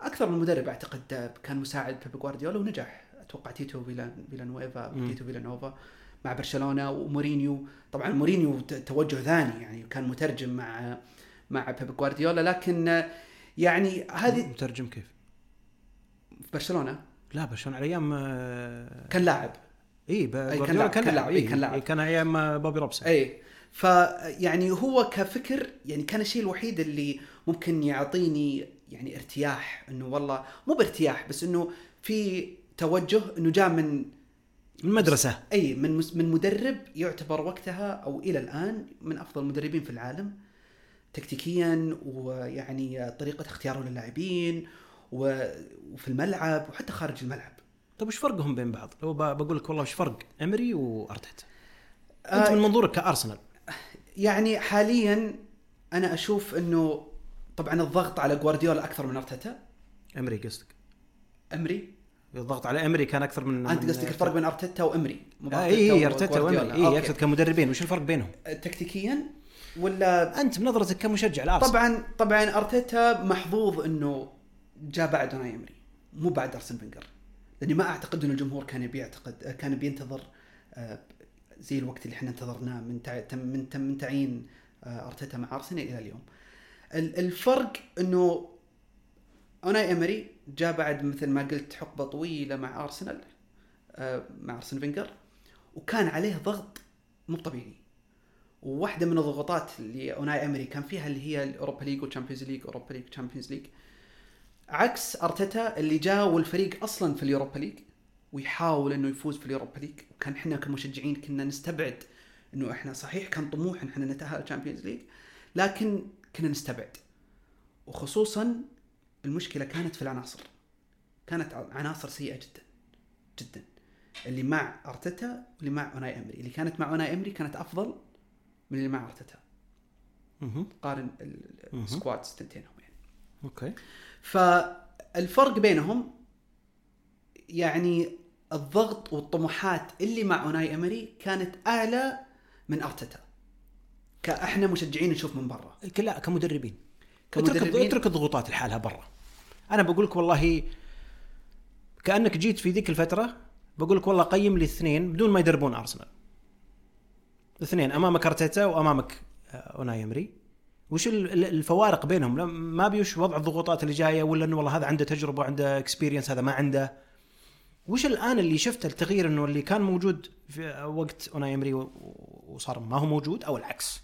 أكثر من مدرب أعتقد كان مساعد بيب جوارديولا ونجح. أتوقع تيتو فيلانوفا تيتو فيلانوفا مع برشلونة ومورينيو. طبعا مورينيو توجه ثاني يعني كان مترجم مع مع بيب جوارديولا لكن يعني هذه مترجم كيف؟ في برشلونة؟ لا برشلونة على أيام كان لاعب. إي كان لاعب كان لاعب إيه كان لاعب. كان أيام بوبي روبسون. إي فيعني هو كفكر يعني كان الشيء الوحيد اللي ممكن يعطيني يعني ارتياح إنه والله مو بارتياح بس إنه في توجه إنه جاء من المدرسة. أي من من مدرب يعتبر وقتها أو إلى الآن من أفضل المدربين في العالم تكتيكيا ويعني طريقة اختياره للاعبين وفي الملعب وحتى خارج الملعب. طيب وش فرقهم بين بعض؟ لو بقول لك والله وش فرق أمري وأرتيتا؟ أنت آه من منظورك كأرسنال. يعني حاليا أنا أشوف إنه طبعا الضغط على جوارديولا أكثر من أرتيتا. أمري قصدك. أمري؟ الضغط على امري كان أكثر من أنت قصدك الفرق بين أرتيتا وأمري؟ آه اي اي أرتيتا وأمري. اي اقصد كمدربين. وش الفرق بينهم؟ تكتيكيا ولا أنت بنظرتك كمشجع الأرسنال. طبعا طبعا أرتيتا محظوظ إنه جاء بعد اوناي أمري مو بعد أرسن فينجر. لأني ما أعتقد إنه الجمهور كان بيعتقد كان بينتظر آه، زي الوقت اللي إحنا انتظرناه من من من تعيين آه، أرتيتا مع أرسنال إلى اليوم. الفرق إنه أوناي امري جاء بعد مثل ما قلت حقبة طويلة مع أرسنال آه، مع أرسن فينجر وكان عليه ضغط مو طبيعي. وواحدة من الضغوطات اللي أوناي امري كان فيها اللي هي الأوروبا ليج والشامبيونز ليج أوروبا ليج والشامبيونز ليج عكس أرتيتا اللي جاء والفريق أصلا في اليوروبا ليج ويحاول إنه يفوز في اليوروبا ليج. وكان إحنا كمشجعين كنا نستبعد إنه إحنا صحيح كان طموح إن إحنا نتأهل الشامبيونز ليج لكن كنا نستبعد. وخصوصا المشكلة كانت في العناصر. كانت عناصر سيئة جدا جدا. اللي مع أرتيتا واللي مع أوناي أمري. اللي كانت مع أوناي أمري كانت أفضل من اللي مع أرتيتا. قارن ال squad تنتينهم يعني. Okay. فالفرق بينهم يعني الضغط والطموحات اللي مع أوناي أمري كانت أعلى من أرتيتا. كإحنا مشجعين نشوف من برا. لا كمدربين. كمدربين. اترك الضغوطات لحالها برا. أنا بقول لك والله كأنك جيت في ذيك الفترة بقول لك والله قيم لي الاثنين بدون ما يدربون أرسنال. الاثنين أمامك أرتيتا وأمامك آه، أوناي أمري. وش الفوارق بينهم؟ ما بيوش وضع الضغوطات اللي جاية ولا إنه والله هذا عنده تجربة وعنده experience هذا ما عنده. وش الآن اللي شفته التغيير إنه اللي كان موجود في وقت أوناي أمري وصار ما هو موجود أو العكس؟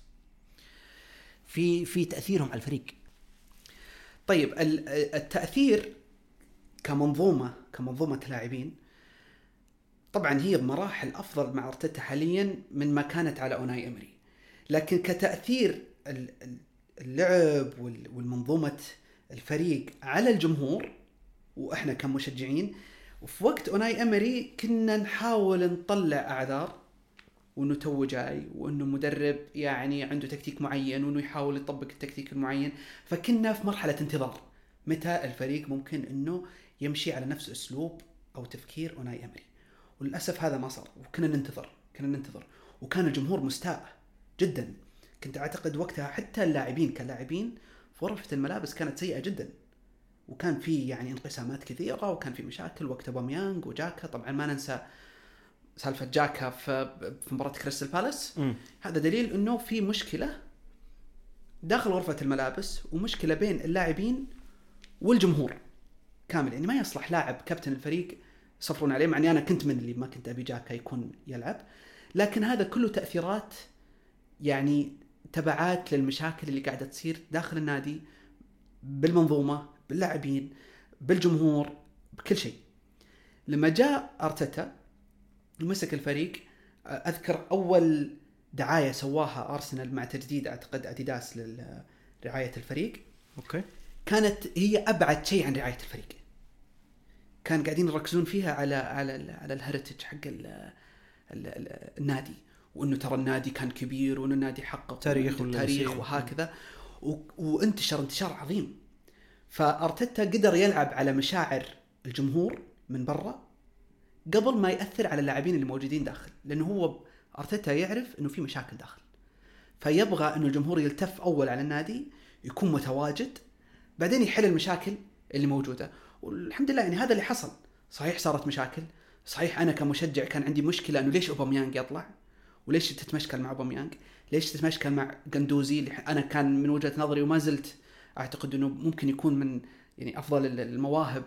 في في تأثيرهم على الفريق. طيب التأثير كمنظومة كمنظومة لاعبين طبعا هي بمراحل أفضل مع أرتيتا حاليا من ما كانت على أوناي إمري. لكن كتأثير اللعب والمنظومة الفريق على الجمهور وإحنا كمشجعين وفي وقت أوناي إمري كنا نحاول نطلع أعذار. وإنه تو جاي وإنه مدرب يعني عنده تكتيك معين وإنه يحاول يطبق التكتيك المعين. فكنا في مرحلة انتظار. متى الفريق ممكن إنه يمشي على نفس أسلوب أو تفكير أوناي امري وللأسف هذا ما صار وكنا ننتظر كنا ننتظر. وكان الجمهور مستاء جدا. كنت أعتقد وقتها حتى اللاعبين كلاعبين في غرفة الملابس كانت سيئة جدا. وكان في يعني انقسامات كثيرة وكان في مشاكل وقت اوباميانج وجاكا. طبعا ما ننسى سالفة جاكا في مباراة كريستال بالاس. هذا دليل إنه في مشكلة داخل غرفة الملابس ومشكلة بين اللاعبين والجمهور كامل. يعني ما يصلح لاعب كابتن الفريق يصفرون عليه مع إني أنا كنت من اللي ما كنت أبي جاكا يكون يلعب. لكن هذا كله تأثيرات يعني تبعات للمشاكل اللي قاعدة تصير داخل النادي بالمنظومة باللاعبين بالجمهور بكل شيء. لما جاء أرتيتا ومسك الفريق. أذكر أول دعاية سواها أرسنال مع تجديد أعتقد أديداس لرعاية الفريق. أوكي. كانت هي أبعد شيء عن رعاية الفريق. كان قاعدين يركزون فيها على على على الهeritage حق ال ال ال النادي. وإنه ترى النادي كان كبير وإنه النادي حقق تاريخ تاريخ. وهكذا. و- وانتشر انتشار عظيم. فأرتيتا قدر يلعب على مشاعر الجمهور من برا. قبل ما يأثر على اللاعبين اللي موجودين داخل لأنه هو أرتيتا يعرف إنه في مشاكل داخل. فيبغى إنه الجمهور يلتف أول على النادي يكون متواجد بعدين يحل المشاكل اللي موجودة. والحمد لله يعني هذا اللي حصل. صحيح صارت مشاكل. صحيح أنا كمشجع كان عندي مشكلة إنه ليش أوباميانج يطلع؟ وليش تتمشكل مع أوباميانج؟ ليش تتمشكل مع قندوزي اللي أنا كان من وجهة نظري وما زلت أعتقد إنه ممكن يكون من يعني أفضل ال- المواهب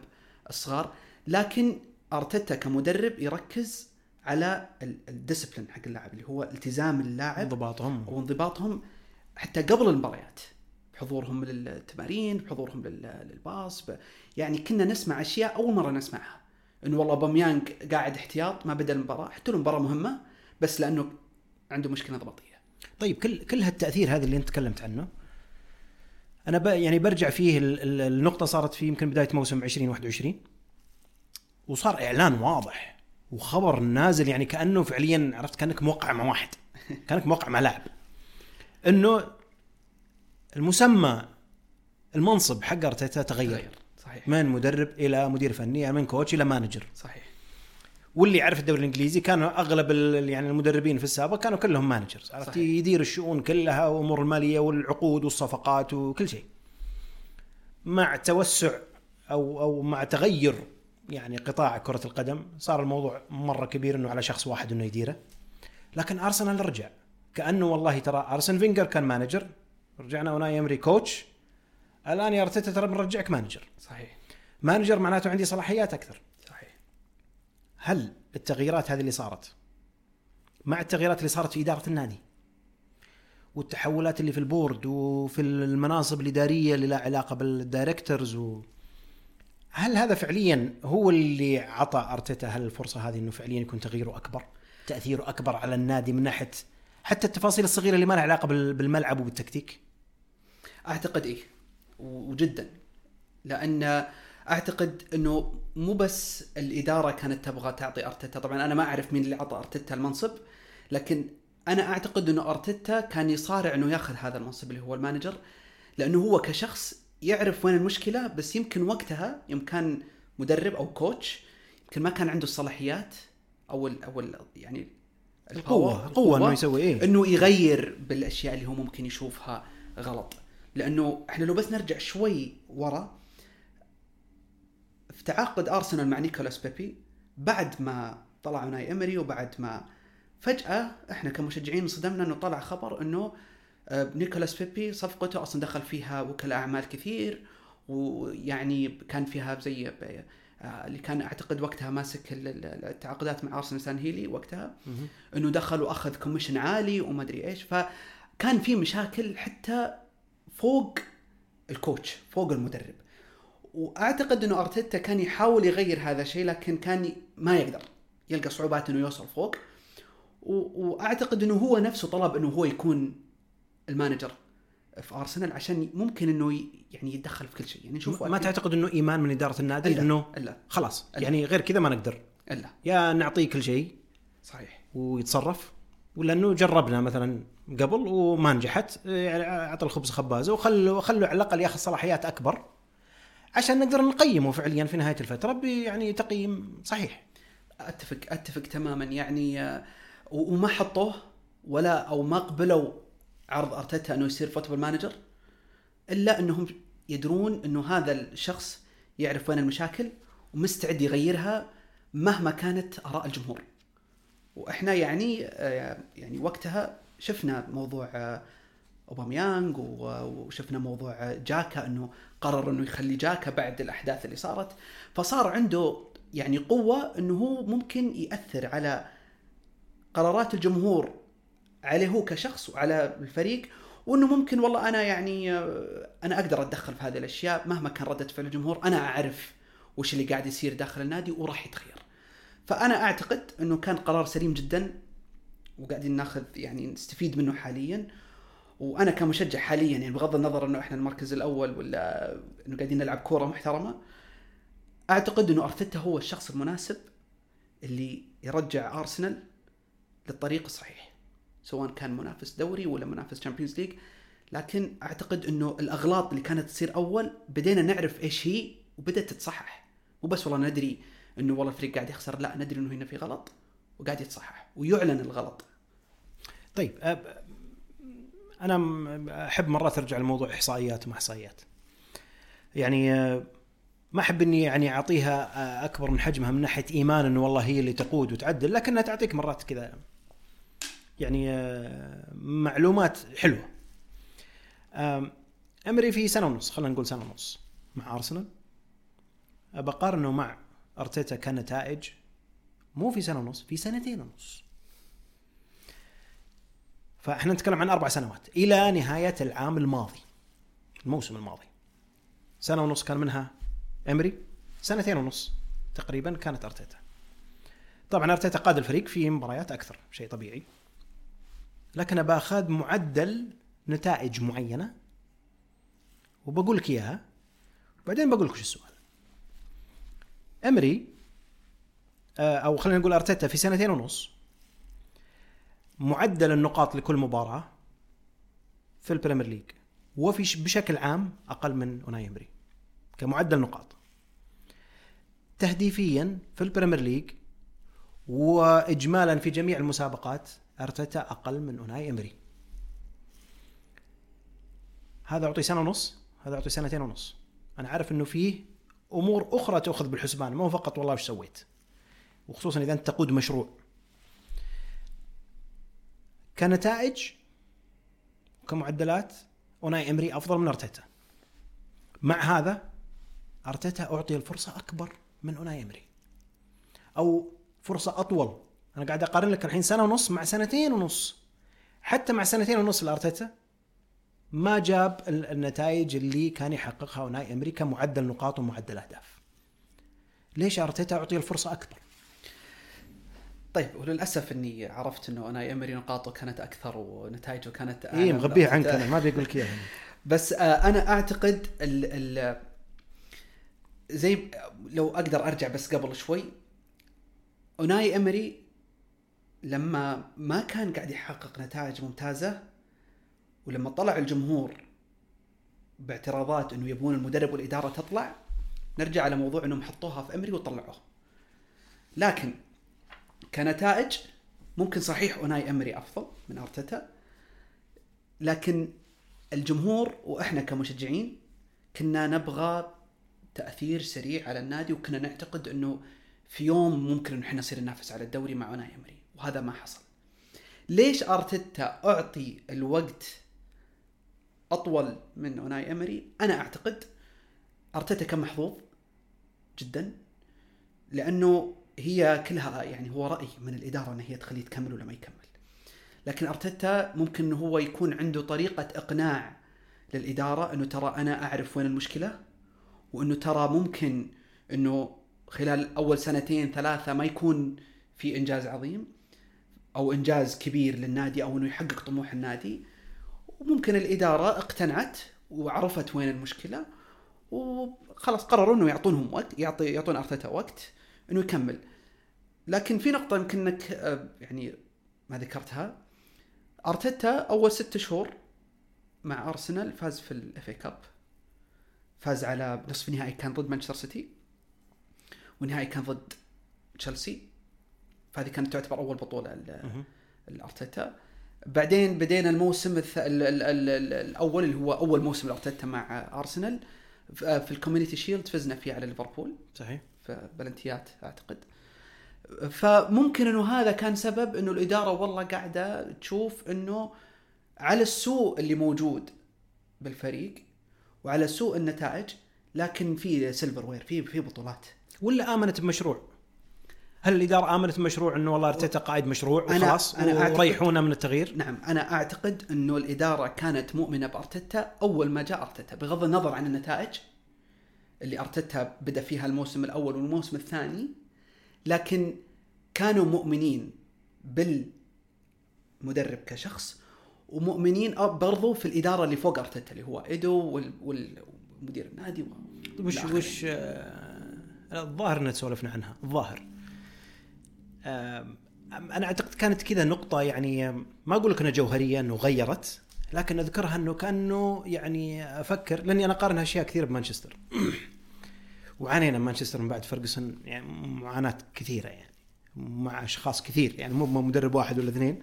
الصغار. لكن أرتيتا كمدرب يركز على الديسبلين حق اللاعب اللي هو التزام اللاعب انضباطهم وانضباطهم حتى قبل المباريات بحضورهم للتمارين بحضورهم لل- للباص ب... يعني كنا نسمع أشياء أول مرة نسمعها. إنه والله باميانج قاعد احتياط ما بدأ المباراة حتى لو المباراة مهمة بس لأنه عنده مشكلة انضباطيه طيب كل كل هالتأثير هذا اللي أنت تكلمت عنه أنا ب يعني برجع فيه ال- ال- النقطة صارت في يمكن بداية موسم 2021 وصار إعلان واضح وخبر نازل يعني كأنه فعليا عرفت؟ كأنك موقع مع واحد. (laughs) كأنك موقع مع لاعب. إنه المسمى المنصب حق أرتيتا تغير. صحيح. من مدرب إلى مدير فني يعني من coach إلى manager. صحيح. واللي يعرف الدوري الإنجليزي كانوا أغلب يعني المدربين في السابق كانوا كلهم managers. عرفت. يدير الشؤون كلها والامور المالية والعقود والصفقات وكل شيء. مع توسع أو أو مع تغير يعني قطاع كرة القدم صار الموضوع مرة كبير إنه على شخص واحد إنه يديره. لكن أرسنال رجع. كأنه والله ترى أرسن فينجر كان manager. رجعنا أوناي إمري coach. الآن يا ارتيتا ترى بنرجعك manager. صحيح. manager معناته عندي صلاحيات أكثر. صحيح. هل التغييرات هذه اللي صارت مع التغييرات اللي صارت في إدارة النادي والتحولات اللي في ال board وفي المناصب الإدارية اللي لها علاقة بال directors و... هل هذا فعليا هو اللي عطى أرتيتا هل الفرصة هذه أنه فعليا يكون تغييره أكبر؟ تأثيره أكبر على النادي من ناحية حتى التفاصيل الصغيرة اللي ما لها علاقة بال- بالملعب وبالتكتيك؟ أعتقد إيه وجدا. لأن أعتقد إنه مو بس الإدارة كانت تبغى تعطي أرتيتا طبعا أنا ما أعرف مين اللي عطى أرتيتا المنصب لكن أنا أعتقد إنه أرتيتا كان يصارع إنه ياخذ هذا المنصب اللي هو المانجر لأنه هو كشخص يعرف وين المشكلة بس يمكن وقتها يوم كان مدرب أو coach يمكن ما كان عنده الصلاحيات أو ال أو ال يعني القوة ال power، قوة إنه يسوي إيه. إنه يغير بالأشياء اللي هو ممكن يشوفها غلط. لأنه إحنا لو بس نرجع شوي ورا في تعاقد ارسنال مع نيكولاس بيبي بعد ما طلع أوناي امري وبعد ما فجأة إحنا كمشجعين انصدمنا إنه طلع خبر إنه نيكولاس بيبي صفقته أصلا دخل فيها وكلاء أعمال كثير ويعني كان فيها زي آه، اللي كان أعتقد وقتها ماسك ال- ال- التعاقدات مع أرسنال سانليهي وقتها. إنه دخل وأخذ commission عالي وما أدري إيش. فكان في مشاكل حتى فوق ال coach فوق المدرب. وأعتقد إنه أرتيتا كان يحاول يغير هذا الشيء لكن كان ما يقدر. يلقى صعوبات إنه يوصل فوق. وأعتقد إنه هو نفسه طلب إنه هو يكون المانجر في أرسنال عشان ممكن إنه يعني يتدخل في كل شيء. يعني نشوف ما تعتقد إنه إيمان من إدارة النادي الا إنه الا خلاص. إلا. يعني غير كذا ما نقدر. إلا. يا نعطيه كل شيء صحيح. ويتصرف ولا انه جربنا مثلا قبل وما نجحت يعني أعطى الخبز خبازة وخلوا خلوا على الأقل ياخذ صلاحيات أكبر عشان نقدر نقيمه فعليا في نهاية الفترة يعني تقييم صحيح. اتفق أتفق تماما. يعني آه، وما حطوه ولا أو ما قبلوا عرض أرتيتا إنه يصير football manager إلا إنهم يدرون إنه هذا الشخص يعرف وين المشاكل ومستعد يغيرها مهما كانت آراء الجمهور. وإحنا يعني آه، يعني وقتها شفنا موضوع آه، اوباميانج و- وشفنا موضوع آه، جاكا إنه قرر إنه يخلي جاكا بعد الأحداث اللي صارت فصار عنده يعني قوة إنه هو ممكن يأثر على قرارات الجمهور عليه هو كشخص وعلى الفريق وإنه ممكن والله أنا يعني أنا أقدر أتدخل في هذه الأشياء مهما كان ردة فعل الجمهور أنا أعرف وش اللي قاعد يصير داخل النادي وراح يتغير. فأنا أعتقد إنه كان قرار سليم جدا وقاعدين ناخذ يعني نستفيد منه حاليا وأنا كمشجع حاليا يعني بغض النظر إنه إحنا المركز الأول ولا إنه قاعدين نلعب كورة محترمة أعتقد إنه أرتيتا هو الشخص المناسب اللي يرجع أرسنال للطريق الصحيح سواء كان منافس دوري ولا منافس Champions League لكن أعتقد إنه الأغلاط اللي كانت تصير أول بدينا نعرف إيش هي وبدأت تتصحح. مو بس والله ندري إنه والله الفريق قاعد يخسر لا ندري إنه هنا في غلط وقاعد يتصحح ويعلن الغلط. طيب أنا أحب مرات ارجع لموضوع إحصائيات وما إحصائيات. يعني ما أحب إني يعني أعطيها أكبر من حجمها من ناحية إيمان إنه والله هي اللي تقود وتعدل لكنها تعطيك مرات كذا يعني معلومات حلوة. أمري في سنة ونص خلينا نقول سنة ونص مع أرسنال. بقارنه مع أرتيتا كنتائج مو في سنة ونص في سنتين ونص. فإحنا نتكلم عن أربع سنوات إلى نهاية العام الماضي الموسم الماضي. سنة ونص كان منها أمري سنتين ونص تقريبا كانت أرتيتا. طبعا أرتيتا قاد الفريق في مباريات أكثر شيء طبيعي. لكن باخذ معدل نتائج معينة. وبقول لك إياها. وبعدين بقول لك السؤال. أمري آه، أو خلينا نقول أرتيتا في سنتين ونص معدل النقاط لكل مباراة في ال Premier League. وفي بشكل عام أقل من أوناي أمري كمعدل نقاط. تهديفيا في ال Premier League واجمالا في جميع المسابقات ارتيتا أقل من أوناي إمري. هذا أعطي سنة ونص هذا أعطي سنتين ونص. أنا عارف إنه فيه أمور أخرى تأخذ بالحسبان مو فقط والله وش سويت. وخصوصا إذا أنت تقود مشروع. كنتائج وكمعدلات أوناي إمري أفضل من ارتيتا مع هذا ارتيتا أعطي الفرصة أكبر من أوناي إمري. أو فرصة أطول أنا قاعد أقارن لك الحين سنة ونص مع سنتين ونص. حتى مع سنتين ونص لأرتيتا ما جاب النتائج اللي كان يحققها اوناي امري كمعدل نقاط ومعدل أهداف. ليش أرتيتا أعطي الفرصة أكبر؟ طيب وللأسف إني عرفت إنه أوناي أمري نقاطه كانت أكثر ونتائجه كانت إي مغبية عنك أنا ما بيقول لك إياها. (laughs) بس آه أنا أعتقد ال ال زي لو أقدر أرجع بس قبل شوي أوناي أمري لما ما كان قاعد يحقق نتائج ممتازة ولما طلع الجمهور باعتراضات إنه يبون المدرب والإدارة تطلع نرجع على موضوع إنهم حطوها في أمري وطلعوه. لكن كنتائج ممكن صحيح أوناي أمري أفضل من أرتيتا لكن الجمهور وإحنا كمشجعين كنا نبغى تأثير سريع على النادي وكنا نعتقد إنه في يوم ممكن إحنا نصير ننافس على الدوري مع أوناي أمري. وهذا ما حصل. ليش أرتيتا أعطي الوقت أطول من أوناي امري أنا أعتقد أرتيتا كان محظوظ جدا لأنه هي كلها يعني هو رأي من الإدارة إن هي تخليه يكمل ولا ما يكمل. لكن أرتيتا ممكن هو يكون عنده طريقة إقناع للإدارة إنه ترى أنا أعرف وين المشكلة وإنه ترى ممكن إنه خلال أول سنتين ثلاثة ما يكون في إنجاز عظيم. أو إنجاز كبير للنادي أو إنه يحقق طموح النادي. وممكن الإدارة اقتنعت وعرفت وين المشكلة وخلاص قرروا إنه يعطونهم وقت يعطي يعطون أرتيتا وقت إنه يكمل. لكن في نقطة يمكن إنك آه، يعني ما ذكرتها. أرتيتا أول ست شهور مع أرسنال فاز في ال FA Cup فاز على نصف نهائي كان ضد مانشستر سيتي ونهائي كان ضد تشيلسي. فهذه كانت تعتبر أول بطولة لأرتيتا. بعدين بدينا الموسم الث... ال... ال... ال... الأول اللي هو أول موسم لأرتيتا مع أرسنال. في ال Community Shield فزنا فيه على ليفربول. صحيح. في بلنتيات أعتقد. فممكن إنه هذا كان سبب إنه الإدارة والله قاعدة تشوف إنه على السوء اللي موجود بالفريق وعلى سوء النتائج لكن في silverware في في بطولات. ولا آمنت بمشروع؟ هل الإدارة آمنت بمشروع إنه والله ارتيتا قائد مشروع وخلاص أنا أنا وريحونا من التغيير؟ نعم أنا أعتقد إنه الإدارة كانت مؤمنة بارتيتا أول ما جاء ارتيتا بغض النظر عن النتائج اللي ارتيتا بدأ فيها الموسم الأول والموسم الثاني لكن كانوا مؤمنين بالمدرب كشخص ومؤمنين برضو في الإدارة اللي فوق ارتيتا اللي هو ايدو والمدير النادي وش وش آه، الظاهر ان سولفنا عنها الظاهر أنا أعتقد كانت كذا نقطة يعني ما أقول لك إنها جوهرية إنه غيرت لكن أذكرها إنه كأنه يعني أفكر لأني أنا قارنها أشياء كثير بمانشستر. (clears throat) وعانينا مانشستر من بعد فرجسون يعني معاناة كثيرة يعني مع أشخاص كثير يعني مو مدرب واحد ولا اثنين.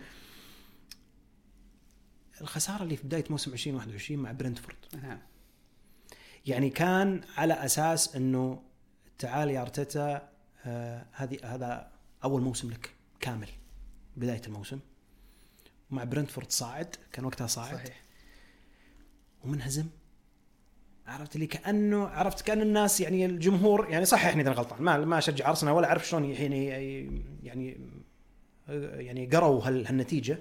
الخسارة اللي في بداية موسم 2021 مع برنتفورد. نعم يعني كان على أساس إنه تعال يا أرتيتا آه هذه هذا أول موسم لك كامل بداية الموسم. مع برنتفورد صاعد كان وقتها صاعد. صحيح. ومنهزم. عرفت اللي كأنه عرفت كأن الناس يعني الجمهور يعني صححني إذا غلطان ما ما أشجع أرسنال ولا أعرف شلون يعني يعني يعني قروا هالنتيجة.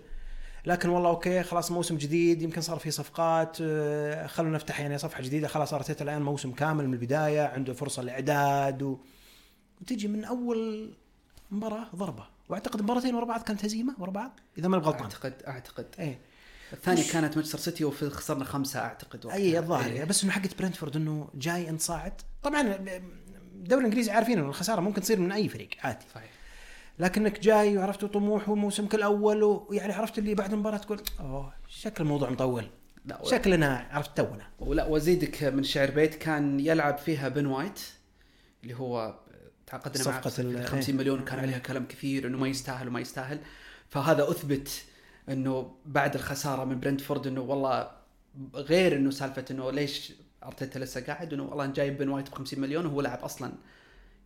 لكن والله okay خلاص موسم جديد يمكن صار في صفقات آه، خلونا نفتح يعني صفحة جديدة. خلاص أرتيتا الآن موسم كامل من البداية عنده فرصة للاعداد و... وتجي من أول مباراة ضربة. وأعتقد مباراتين ورا بعض كانت هزيمة ورا بعض إذا ما غلطان اعتقد أعتقد. إيه. الثانية مش... كانت مانشستر سيتي وفي خسرنا خمسة أعتقد اي الظاهر إيه. بس إنه حقت برنتفورد إنه جاي انت صاعد طبعا الدوري الإنجليزي عارفين إنه الخسارة ممكن تصير من أي فريق عادي. صحيح. لكنك جاي وعرفت طموح وموسمك الأول ويعني عرفت اللي بعد المباراة تقول أوه شكل الموضوع مطول. لا شكلنا عرفت تونا. ولا وأزيدك من شعر بيت كان يلعب فيها بن وايت اللي هو تعاقدنا معه 50 مليون كان عليها كلام كثير إنه ما يستاهل وما يستاهل. فهذا أثبت إنه بعد الخسارة من برنتفورد إنه والله غير إنه سالفة إنه ليش أرتيتا لسه قاعد إنه والله جايب بن وايت ب 50 مليون وهو لاعب أصلا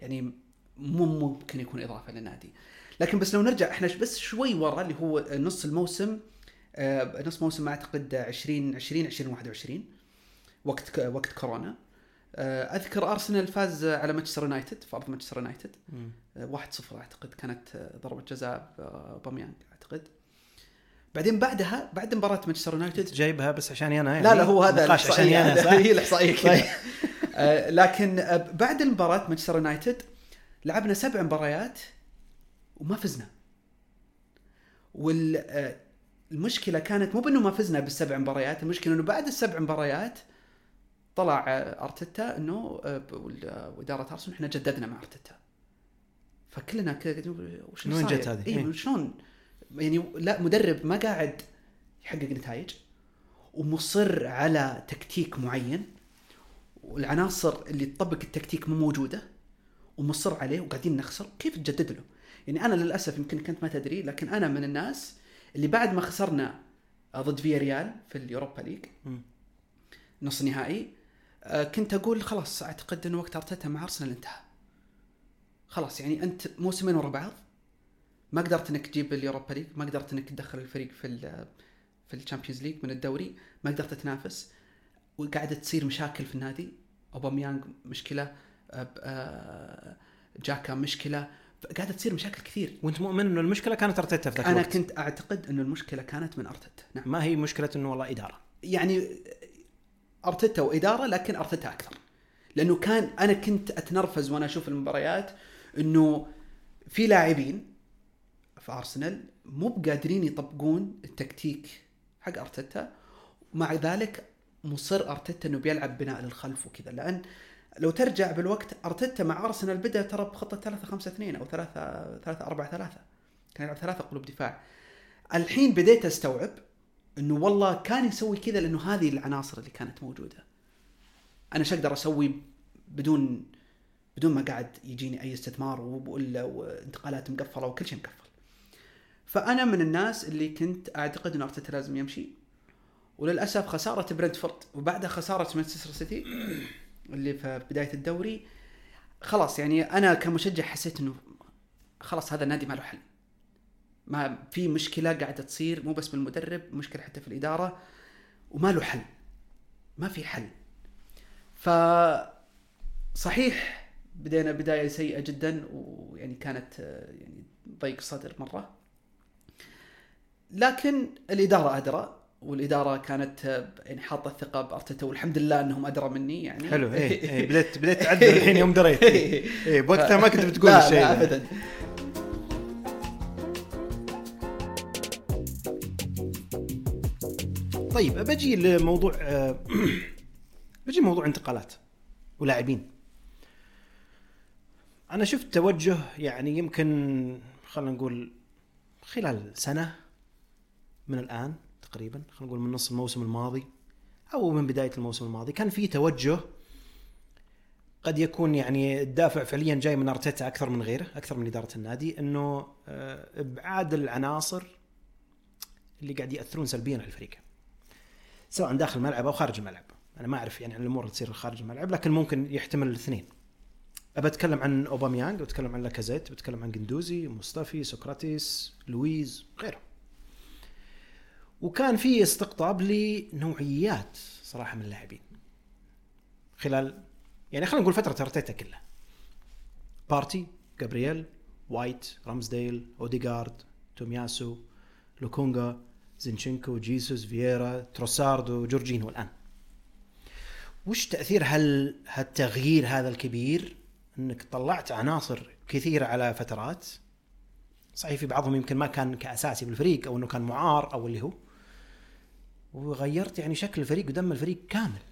يعني مو ممكن يكون إضافة للنادي. لكن بس لو نرجع إحنا بس شوي ورا اللي هو نص الموسم آه نص موسم أعتقد 20 20 2021 وقت وقت كورونا. أذكر أرسنال فاز على مانشستر يونايتد في ارض مانشستر يونايتد. 1-0 أعتقد كانت آه، ضربة جزاء آه، اوباميانج أعتقد. بعدين بعدها بعد مباراة مانشستر يونايتد. جايبها بس عشاني أنا يعني لا لا هو هذا أنا (laughs) هي الإحصائية كذا. طيب. (laughs) آه لكن آه بعد المباراة مانشستر يونايتد لعبنا سبع مباريات وما فزنا. والمشكلة آه كانت مو بأنه ما فزنا بالسبع مباريات المشكلة إنه بعد السبع مباريات طلع آه، أرتيتا إنه آه، وإدارة ارسنال إحنا جددنا مع أرتيتا. فكلنا كذا وش من وين جت هذه؟ اي شلون؟ يعني لا مدرب ما قاعد يحقق نتائج ومصر على تكتيك معين والعناصر اللي تطبق التكتيك مو موجودة ومصر عليه وقاعدين نخسر. كيف تجدد له؟ يعني أنا للأسف يمكن كنت ما تدري لكن أنا من الناس اللي بعد ما خسرنا ضد فياريال في اليوروبا ليج نص نهائي آه، كنت أقول خلاص أعتقد انه وقت أرتيتا مع أرسنال انتهى. خلاص يعني أنت موسمين ورا بعض. ما قدرت إنك تجيب اليوروبا ليج ما قدرت إنك تدخل الفريق في ال في الشامبيونز ليج من الدوري ما قدرت تنافس وقاعده تصير مشاكل في النادي. اوباميانج مشكلة آه، جاكا مشكلة. قاعدة تصير مشاكل كثير. وأنت مؤمن إنه المشكلة كانت أرتيتا في ذاك أنا الوقت. كنت أعتقد إنه المشكلة كانت من أرتيتا. نعم. ما هي مشكلة إنه والله إدارة. يعني ارتيتا واداره لكن ارتيتا أكثر. لأنه كان أنا كنت أتنرفز وأنا أشوف المباريات إنه في لاعبين في أرسنال مو بقادرين يطبقون التكتيك حق أرتيتا. ومع ذلك مصر أرتيتا إنه بيلعب بناء للخلف وكذا. لأن لو ترجع بالوقت أرتيتا مع أرسنال بدأ ترى بخطة 3 5 2 أو 3 3 4 3 كان يلعب ثلاثة قلوب دفاع. الحين بديت أستوعب إنه والله كان يسوي كذا لأنه هذه العناصر اللي كانت موجودة. أنا إيش أقدر أسوي بدون بدون ما قاعد يجيني أي استثمار وانتقالات مقفلة وكل شيء مقفل. فأنا من الناس اللي كنت أعتقد ان ارتيتا لازم يمشي. وللأسف خسارة برنتفورد وبعدها خسارة مانشستر سيتي اللي في بداية الدوري. خلاص يعني أنا كمشجع حسيت إنه خلاص هذا النادي ما له حل. ما في مشكلة قاعدة تصير مو بس بالمدرب مشكلة حتى في الإدارة وما له حل. ما في حل. ف صحيح بدينا بداية سيئة جدا ويعني كانت يعني ضيق صدر مرة. لكن الإدارة أدرى والإدارة كانت يعني حاطة الثقة بأرتيتا والحمد لله أنهم أدرى مني يعني. حلو. اي إيه (laughs) بديت بديت تعدل الحين يوم دريت. (laughs) اي بوقتها ما كنت بتقول الشيء لا ابدا. طيب بجي لموضوع (clears throat) بجي موضوع انتقالات ولاعبين. أنا شفت توجه يعني يمكن خلينا نقول خلال سنة من الآن تقريبا خلينا نقول من نص الموسم الماضي أو من بداية الموسم الماضي كان في توجه قد يكون يعني الدافع فعليا جاي من أرتيتا أكثر من غيره أكثر من إدارة النادي إنه آه، إبعاد العناصر اللي قاعد يأثرون سلبيا على الفريق. سواء داخل الملعب أو خارج الملعب. أنا ما أعرف يعني عن الأمور اللي تصير خارج الملعب لكن ممكن يحتمل الاثنين. ابى أتكلم عن اوباميانج بتكلم عن لاكازيت بتكلم عن جندوزي مصطفي سقراطيس لويز غيره وكان في استقطاب لنوعيات صراحة من اللاعبين. خلال يعني خلينا نقول فترة ارتيتا كلها. بارتي جابرييل وايت رامزديل أوديغارد تومياسو لوكونجا زينشينكو جيسوس فييرا تروسارد وجورجينو الآن. وش تأثير هال هالتغيير هذا الكبير؟ إنك طلعت عناصر كثيرة على فترات. صحيح في بعضهم يمكن ما كان كأساسي بالفريق أو إنه كان معار أو اللي هو. وغيرت يعني شكل الفريق ودم الفريق كامل.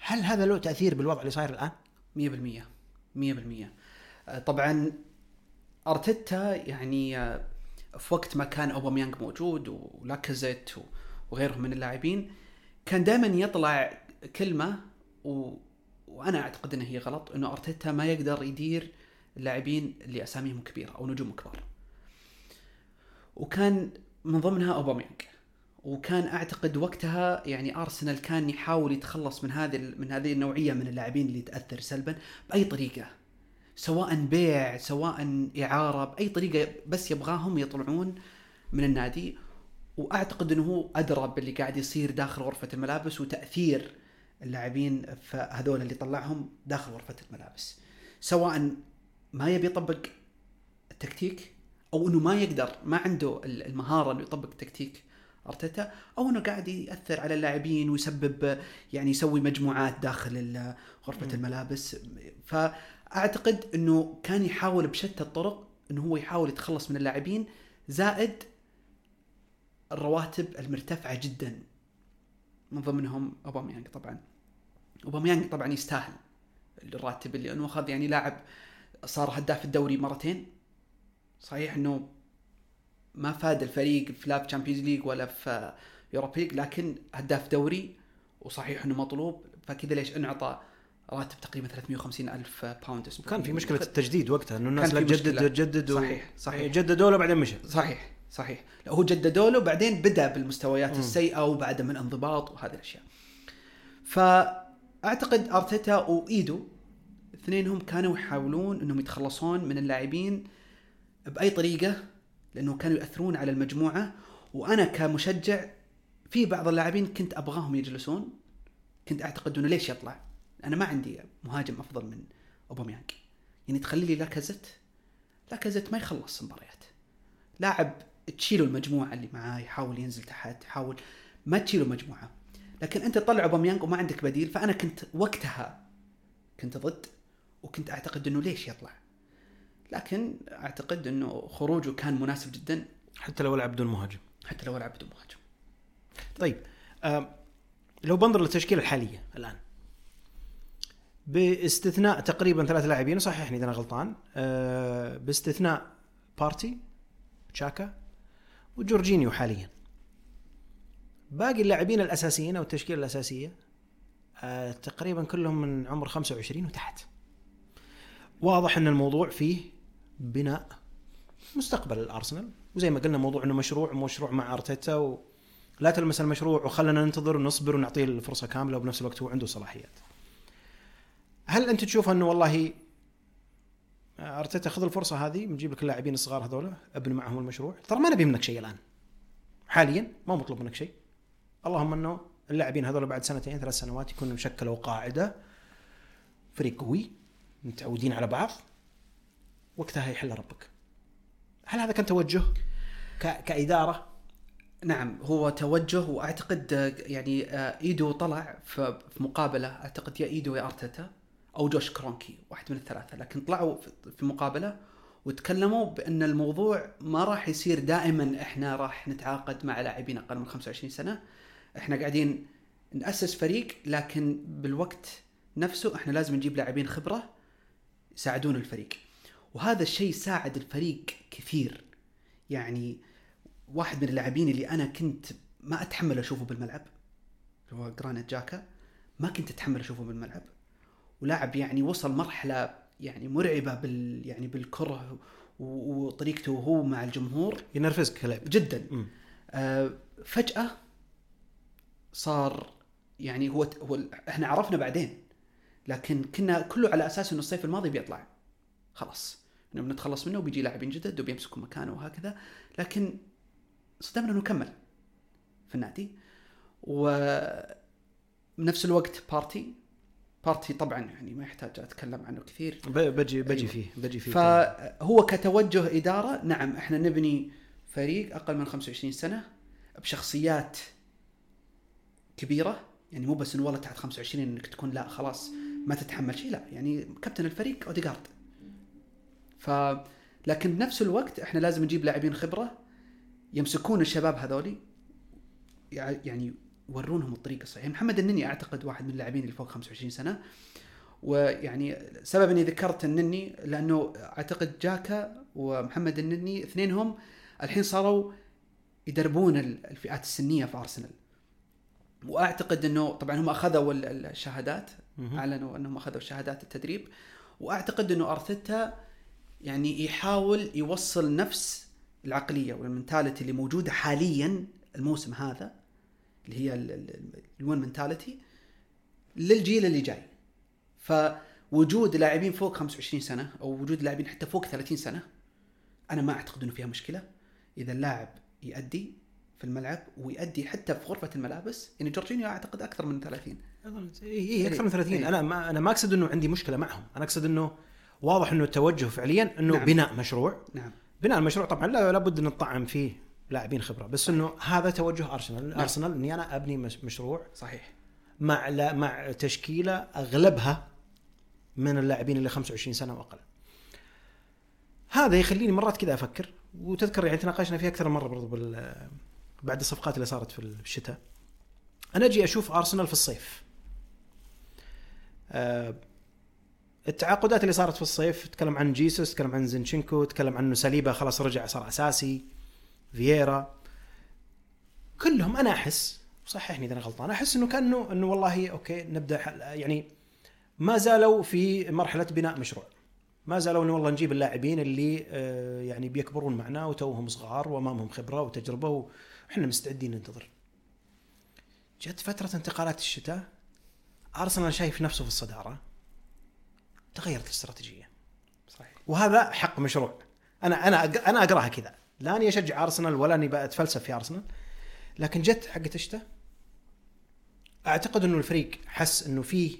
هل هذا له تأثير بالوضع اللي صاير الآن؟ 100% 100% طبعا أرتيتا يعني في وقت ما كان اوباميانج موجود ولاكازيت وغيرهم من اللاعبين كان دائما يطلع كلمة و... وأنا أعتقد انها هي غلط إنه أرتيتا ما يقدر يدير اللاعبين اللي اساميهم كبيرة أو نجوم كبار. وكان من ضمنها اوباميانج وكان أعتقد وقتها يعني أرسنال كان يحاول يتخلص من هذه من هذه النوعية من اللاعبين اللي تأثر سلبا بأي طريقة سواء بيع سواء إعارة بأي طريقة بس يبغاهم يطلعون من النادي. وأعتقد إنه هو ادرى باللي قاعد يصير داخل غرفة الملابس وتأثير اللاعبين هذول اللي طلعهم داخل غرفة الملابس. سواء ما يبي يطبق التكتيك أو إنه ما يقدر ما عنده المهارة إنه يطبق تكتيك أرتيتا أو إنه قاعد يأثر على اللاعبين ويسبب يعني يسوي مجموعات داخل غرفة الملابس. فاعتقد إنه كان يحاول بشتى الطرق إنه هو يحاول يتخلص من اللاعبين زائد الرواتب المرتفعة جدا. من ضمنهم أوباميانج طبعا. أوباميانج طبعا يستاهل الراتب اللي إنه أخذ. يعني لاعب صار هداف الدوري مرتين. صحيح إنه ما فاد الفريق في لا في تشامبيونز ليج ولا في يوروبا لكن هداف دوري. وصحيح إنه مطلوب. فكذا ليش أنعطى راتب تقريبا 350 ألف باوند كان في مشكلة التجديد وقتها إنه الناس لا جدد جدد صحيح صحيح. جددوا له بعدين مشى. صحيح صحيح. هو جددوا له بعدين بدأ بالمستويات السيئة وبعد من انضباط وهذه الأشياء. فأعتقد أرتيتا وإيدو اثنينهم كانوا يحاولون إنهم يتخلصون من اللاعبين بأي طريقة لأنه كانوا ياثرون على المجموعة. وأنا كمشجع في بعض اللاعبين كنت أبغاهم يجلسون. كنت أعتقد إنه ليش يطلع؟ أنا ما عندي مهاجم أفضل من أوباميانج. يعني تخلي لي لاكازيت لاكازيت ما يخلص مباريات. لاعب تشيلوا المجموعة اللي معاه يحاول ينزل تحت يحاول ما تشيلوا مجموعة. لكن أنت تطلع أوباميانج وما عندك بديل فأنا كنت وقتها كنت ضد وكنت أعتقد إنه ليش يطلع. لكن أعتقد إنه خروجه كان مناسب جدا. حتى لو لعب بدون مهاجم. حتى لو لعب بدون مهاجم. طيب آه لو بنظر للتشكيلة الحالية الآن باستثناء تقريبا ثلاث لاعبين صححني اذا أنا غلطان. آه باستثناء بارتي تشاكا وجورجينيو حاليا. باقي اللاعبين الأساسيين أو التشكيلة الأساسية آه تقريبا كلهم من عمر 25 وتحت. واضح إن الموضوع فيه بناء مستقبل الأرسنال. وزي ما قلنا موضوع إنه مشروع مشروع مع أرتيتا و... لا تلمس المشروع وخلنا ننتظر ونصبر ونعطيه الفرصة كاملة وبنفس الوقت هو عنده صلاحيات. هل أنت تشوف أنه والله أرتيتا خذ الفرصة هذه بنجيب لك اللاعبين الصغار هذول ابني معهم المشروع؟ ترى ما نبي منك شيء الآن. حاليا ما مطلوب منك شيء. اللهم أنه اللاعبين هذول بعد سنتين ثلاث سنوات يكونوا شكلوا قاعدة فريق قوي متعودين على بعض. وقتها يحل ربك. هل هذا كان توجه. كإدارة نعم هو توجه وأعتقد يعني آه، إيدو طلع في مقابلة. أعتقد يا إيدو يا أرتيتا. أو جوش كرونكي واحد من الثلاثة. لكن طلعوا في مقابلة وتكلموا بأن الموضوع ما راح يصير دائما إحنا راح نتعاقد مع لاعبين أقل من 25 سنة. إحنا قاعدين نأسس فريق لكن بالوقت نفسه إحنا لازم نجيب لاعبين خبرة يساعدون الفريق. وهذا الشيء ساعد الفريق كثير. يعني واحد من اللاعبين اللي أنا كنت ما أتحمل أشوفه بالملعب هو جرانيت جاكا ما كنت أتحمل أشوفه بالملعب. ولاعب يعني وصل مرحلة يعني مرعبة بال يعني بالكرة و- وطريقته هو مع الجمهور. ينرفزك كلاعب. جدا. آه فجأة صار يعني هو هو إحنا عرفنا بعدين لكن كنا كله على أساس إنه الصيف الماضي بيطلع. خلاص إنه بنتخلص منه وبيجي لاعبين جدد وبيمسكوا مكانه وهكذا لكن صدمنا إنه كمل في النادي. وبنفس الوقت بارتي بارتي طبعا يعني ما يحتاج أتكلم عنه كثير. بجي بجي أيوة. فيه بجي فيه. فهو كتوجه إدارة نعم إحنا نبني فريق أقل من 25 سنة بشخصيات كبيرة يعني مو بس إنه والله تحت 25 إنك تكون لا خلاص ما تتحمل شيء لا يعني كابتن الفريق اوديجارد ف لكن بنفس الوقت إحنا لازم نجيب لاعبين خبرة يمسكون الشباب هذولي يع- يعني يورونهم الطريق الصحيح. محمد النني أعتقد واحد من اللاعبين اللي فوق 25 سنة. ويعني سبب إني ذكرت النني لأنه أعتقد جاكا ومحمد النني اثنينهم الحين صاروا يدربون ال- الفئات السنية في أرسنال. وأعتقد إنه طبعا هم أخذوا ال- ال- الشهادات. أعلنوا إنهم أخذوا شهادات التدريب. وأعتقد إنه أرتيتا يعني يحاول يوصل نفس العقلية وال mentality اللي موجودة حاليا الموسم هذا اللي هي ال winning mentality للجيل اللي جاي. فوجود لاعبين فوق 25 سنة أو وجود لاعبين حتى فوق 30 سنة أنا ما أعتقد إنه فيها مشكلة. إذا اللاعب يأدي في الملعب ويأدي حتى في غرفة الملابس يعني جورجينيو أعتقد أكثر من 30 اي اي أكثر من 30 إيه. أنا ما أنا ما أقصد إنه عندي مشكلة معهم. أنا أقصد إنه واضح إنه التوجه فعليا إنه نعم. بناء مشروع. نعم. بناء المشروع طبعا لا لابد ان نطعم فيه. لاعبين خبرة بس إنه هذا توجه أرسنال نعم. أرسنال إني أنا أبني مش- مشروع صحيح مع لا مع تشكيلة أغلبها من اللاعبين اللي 25 سنة وأقل. هذا يخليني مرات كذا أفكر وتذكر يعني تناقشنا فيها أكثر من مرة برضو بال بعد الصفقات اللي صارت في الشتاء. أنا أجي أشوف أرسنال في الصيف. آه، التعاقدات اللي صارت في الصيف تكلم عن جيسوس تكلم عن زينشينكو تكلم عن ساليبا خلاص رجع صار أساسي فييرا كلهم أنا أحس صححني اذا أنا غلطان أحس إنه كأنه إنه والله okay نبدأ يعني ما زالوا في مرحلة بناء مشروع. ما زالوا إنه والله نجيب اللاعبين اللي آه، يعني بيكبرون معنا وتوهم صغار وأمامهم خبرة وتجربة وحنا مستعدين ننتظر. جت فترة انتقالات الشتاء أرسنال شايف نفسه في الصدارة تغيرت الاستراتيجية. صحيح. وهذا حق مشروع. أنا أنا أنا أقراها كذا. لا اني أشجع أرسنال ولا أني بتفلسف في أرسنال لكن جت حقت الشتاء أعتقد إنه الفريق حس إنه في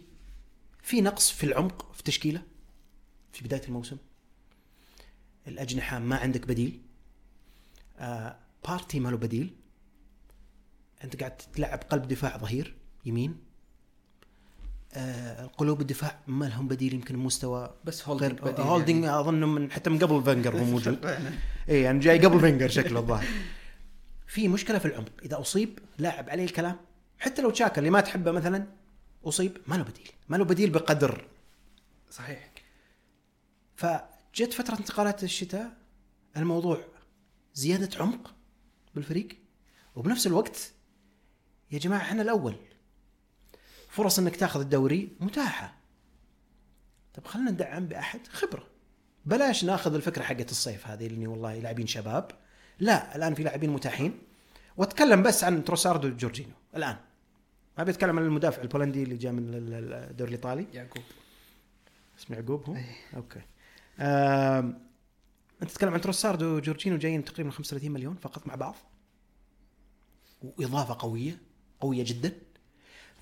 في نقص في العمق في تشكيلة في بداية الموسم. الأجنحة ما عندك بديل. آه بارتي ما له بديل. أنت قاعد تلعب قلب دفاع ظهير يمين. قلوب الدفاع ما لهم بديل يمكن مستوى بس غير هولدنج بديل هولدنج يعني. أظن من حتى من قبل فنجر هو موجود. (laughs) اي يعني جاي قبل فينجر شكله الظاهر. في مشكلة في العمق. إذا أصيب لاعب عليه الكلام حتى لو تشاكا اللي ما تحبه مثلا أصيب ما له بديل. ما له بديل بقدر. صحيح. فجت فترة انتقالات الشتاء الموضوع زيادة عمق بالفريق وبنفس الوقت يا جماعة إحنا الأول. فرص إنك تاخذ الدوري متاحة. طب خلينا ندعم بأحد خبرة. بلاش ناخذ الفكرة حقت الصيف هذه اللي والله لاعبين شباب. لا الآن في لاعبين متاحين. وأتكلم بس عن تروساردو وجورجينو الآن. ما بيتكلم عن المدافع البولندي اللي جاء من ال- ال- الدوري الإيطالي. يعقوب. اسمه يعقوب هو؟ إيه. Okay. آم، أنت تتكلم عن تروسارد وجورجينو جايين تقريبا 35 مليون فقط مع بعض؟ وإضافة قوية قوية جدا.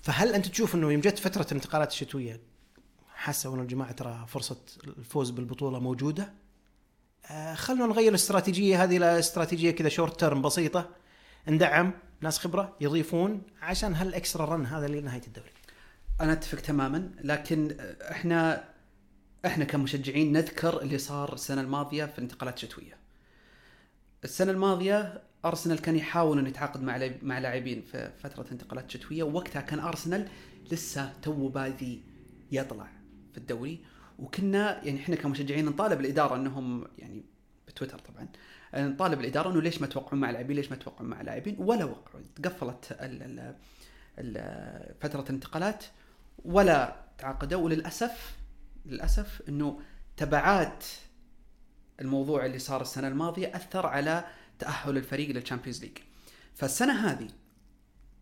فهل أنت تشوف إنه يوم جت فترة الانتقالات الشتوية حاسة إنه الجماعة ترى فرصة الفوز بالبطولة موجودة؟ آه خلونا نغير الاستراتيجية هذه إلى استراتيجية كذا short term بسيطة. ندعم ناس خبرة يضيفون عشان هال extra run هذا لنهايه الدوري. أنا أتفق تماما لكن إحنا إحنا كمشجعين نذكر اللي صار السنة الماضية في الانتقالات الشتويه. السنة الماضية أرسنال كان يحاول انه يتعاقد مع مع لاعبين في فترة انتقالات شتويه ووقتها كان أرسنال لسه تو بادي يطلع في الدوري. وكنا يعني إحنا كمشجعين نطالب الإدارة أنهم يعني بتويتر طبعا نطالب الإدارة أنه ليش ما توقعون مع لاعبين؟ ليش ما توقعون مع لاعبين؟ ولا وقعوا تقفلت فترة الانتقالات ولا تعاقدوا. وللاسف للأسف أنه تبعات الموضوع اللي صار السنة الماضية أثر على تأهل الفريق لل Champions League فالسنة هذه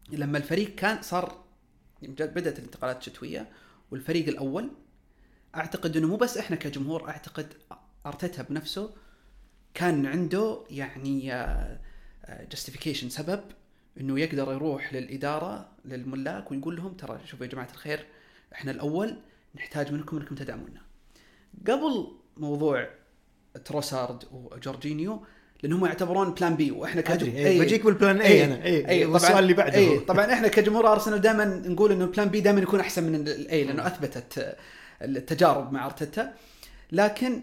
لما الفريق كان صار بدأت الانتقالات الشتوية والفريق الأول أعتقد إنه مو بس إحنا كجمهور أعتقد أرتيتا بنفسه كان عنده يعني justification سبب إنه يقدر يروح للإدارة للملاك ويقول لهم ترى شوفوا يا جماعة الخير إحنا الأول نحتاج منكم إنكم تدعمونا. قبل موضوع تروسارد وجورجينيو لأن هم يعتبرون plan B وإحنا كجمهور إيه بجيك بال plan A أنا. اي اي السؤال اللي بعده. اي طبعا إحنا كجمهور أرسنال دائما نقول إنه ال plan B دائما يكون أحسن من ال A لأنه أثبتت التجارب مع أرتيتا. لكن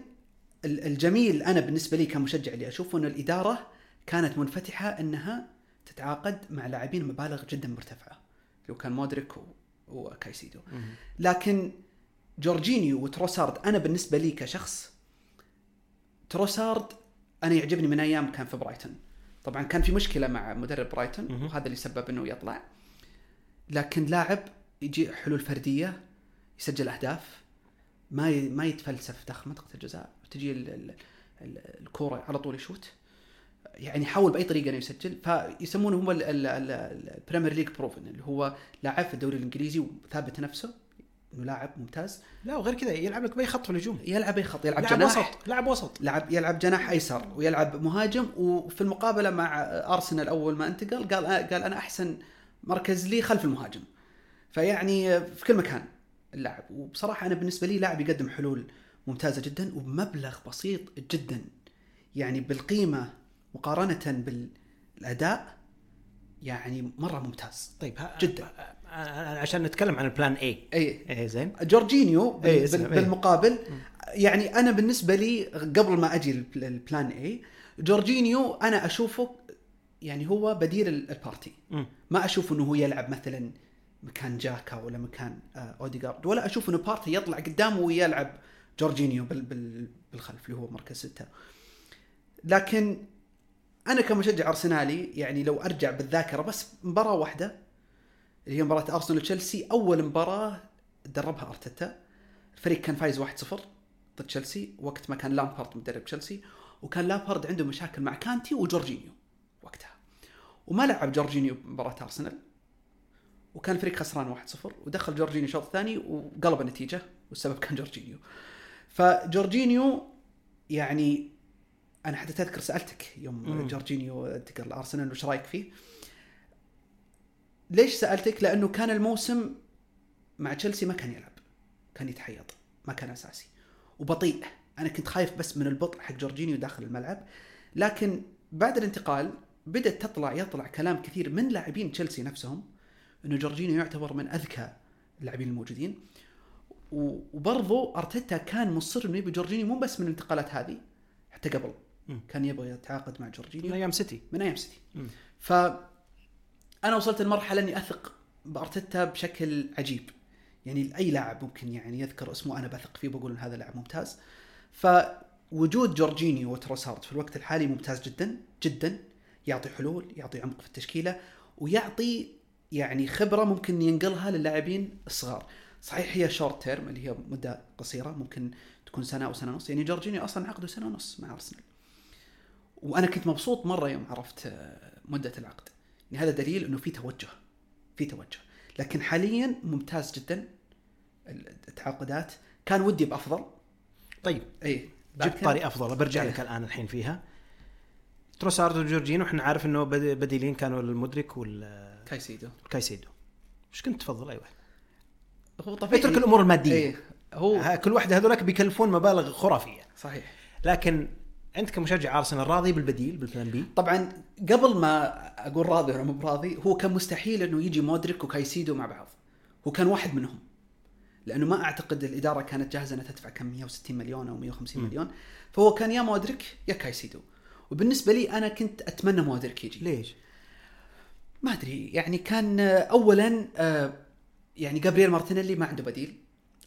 الجميل أنا بالنسبة لي كمشجع اللي أشوفه إنه الإدارة كانت منفتحة إنها تتعاقد مع لاعبين مبالغ جدا مرتفعة لو كان مودريك وكايسيدو. لكن جورجينيو وتروسارد أنا بالنسبة لي كشخص تروسارد أنا يعجبني من أيام كان في برايتون. طبعا كان في مشكلة مع مدرب برايتون وهذا اللي سبب إنه يطلع. لكن لاعب يجي حلول فردية يسجل أهداف ما ما يتفلسف داخل منطقه الجزاء. وتجي الكورة على طول يشوت. يعني حاول بأي طريقة إنه يسجل. فيسمونه هم ال Premier League proven اللي هو لاعب في الدوري الإنجليزي وثابت نفسه. انه لاعب ممتاز. لا وغير كذا يلعب لك بأي خط في الهجوم. يلعب أي خط يلعب لاعب جناح. وسط لاعب وسط. لعب يلعب جناح أيسر ويلعب مهاجم. وفي المقابلة مع أرسنال أول ما انتقل قال قال أنا أحسن مركز لي خلف المهاجم. فيعني في كل مكان اللاعب. وبصراحة أنا بالنسبة لي لاعب يقدم حلول ممتازة جدا وبمبلغ بسيط جدا. يعني بالقيمة مقارنة بالأداء يعني مرة ممتاز. طيب جدا. عشان نتكلم عن ال plan A أي. اي زين. جورجينيو أي بالمقابل أي. يعني أنا بالنسبة لي قبل ما أجي ال plan A جورجينيو أنا أشوفه يعني هو بديل لبارتي. ما أشوف إنه هو يلعب مثلا مكان جاكا ولا مكان اوديجارد ولا أشوف إنه بارتي يطلع قدامه ويلعب جورجينيو بالخلف اللي هو مركز ستة. لكن أنا كمشجع أرسنالي يعني لو أرجع بالذاكرة بس مباراة واحدة اللي هي مباراة أرسنال وتشيلسي. أول مباراة دربها أرتيتا. الفريق كان فايز 1-0 ضد تشيلسي. وقت ما كان لامبارد مدرب تشيلسي وكان لامبارد عنده مشاكل مع كانتي وجورجينيو وقتها. وما لعب جورجينيو مباراه أرسنال. وكان الفريق خسران 1-0 ودخل جورجينيو الشوط الثاني وقلب النتيجة والسبب كان جورجينيو. فجورجينيو يعني أنا حتى تذكر سألتك يوم مم. جورجينيو انتقل لارسنال وش رأيك فيه؟ ليش سألتك؟ لأنه كان الموسم مع تشيلسي ما كان يلعب. كان يتحيط. ما كان أساسي. وبطيء. أنا كنت خايف بس من البطء حق جورجينيو داخل الملعب. لكن بعد الانتقال بدأت تطلع يطلع كلام كثير من لاعبين تشيلسي نفسهم إنه جورجينيو يعتبر من أذكى اللاعبين الموجودين. وبرضه أرتيتا كان مصر إنه يبي جورجينيو مو بس من الانتقالات هذه حتى قبل. م. كان يبغى يتعاقد مع جورجينيو من أيام سيتي. من أيام سيتي. ف أنا وصلت لمرحلة إني أثق بأرتيتا بشكل عجيب. يعني أي لاعب ممكن يعني يذكر اسمه أنا بثق فيه بقول هذا لاعب ممتاز. فوجود جورجينيو وتروسارد في الوقت الحالي ممتاز جدا جدا. يعطي حلول يعطي عمق في التشكيلة ويعطي يعني خبرة ممكن ينقلها للاعبين الصغار. صحيح هي شورت تيرم اللي هي مدة قصيرة ممكن تكون سنة أو سنة ونص. يعني جورجينيو أصلا عقده سنة ونص مع أرسنال. وأنا كنت مبسوط مرة يوم عرفت مدة العقد. يعني هذا دليل إنه في توجه في توجه. لكن حاليا ممتاز جدا التعاقدات. كان ودي بأفضل. طيب اي جبت طاري أفضل. برجع إيه. لك الآن الحين فيها. تروسارد وجورجينو إحنا عارف إنه بديلين كانوا المودريك وال كايسيدو. كايسيدو. إيش كنت تفضل؟ أيوه. هو طبيعي. اترك الأمور المادية. إيه هو كل واحدة هذولك بيكلفون مبالغ خرافية. صحيح. لكن انت كمشجع ارسنال راضي بالبديل بالبلان بي؟ طبعا قبل ما أقول راضي ولا مو براضي هو كان مستحيل إنه يجي مودريك وكايسيدو مع بعض هو كان واحد منهم لأنه ما أعتقد الإدارة كانت جاهزة إنها تدفع كم 160 مليون أو 150 م. مليون فهو كان يا مودريك يا كايسيدو وبالنسبة لي أنا كنت أتمنى مودريك يجي ليش؟ ما أدري يعني كان اولا آه، يعني جابرييل مارتينيلي ما عنده بديل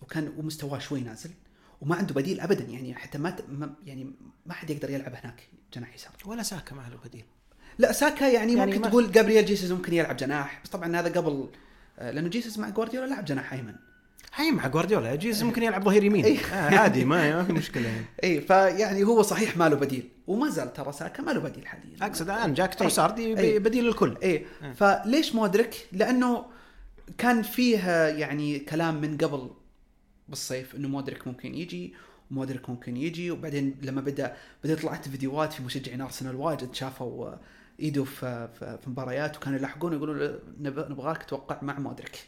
وكان ومستواه شوي نازل وما عنده بديل ابدا يعني حتى ما, يعني ما حد يقدر يلعب هناك جناح يسار. ولا ساكا ما له بديل. لا ساكا يعني, يعني ممكن ما- تقول جابرييل جيسوس ممكن يلعب جناح بس طبعا هذا قبل آه، لأنه جيسوس مع جوارديولا لعب جناح أيمن. هاي مع جوارديولا جيسوس ممكن يلعب ظهير يمين. إيه. آه عادي ما في مشكلة. يعني (laughs) اي فيعني هو صحيح ما له بديل وما زال ترى ساكا ما له بديل حاليا. أقصد الآن جاك تروسارد إيه. يبي بديل للكل. إيه. فليش مودريك؟ لأنه كان فيها يعني كلام من قبل بالصيف إنه مودريك ممكن يجي ومودريك ممكن يجي وبعدين لما بدا بدا طلعت فيديوهات في مشجعين ارسنال واجد شافوا ايده في في مباريات وكانوا يلاحقون يقولوا له نب- نبغاك توقع مع مودريك.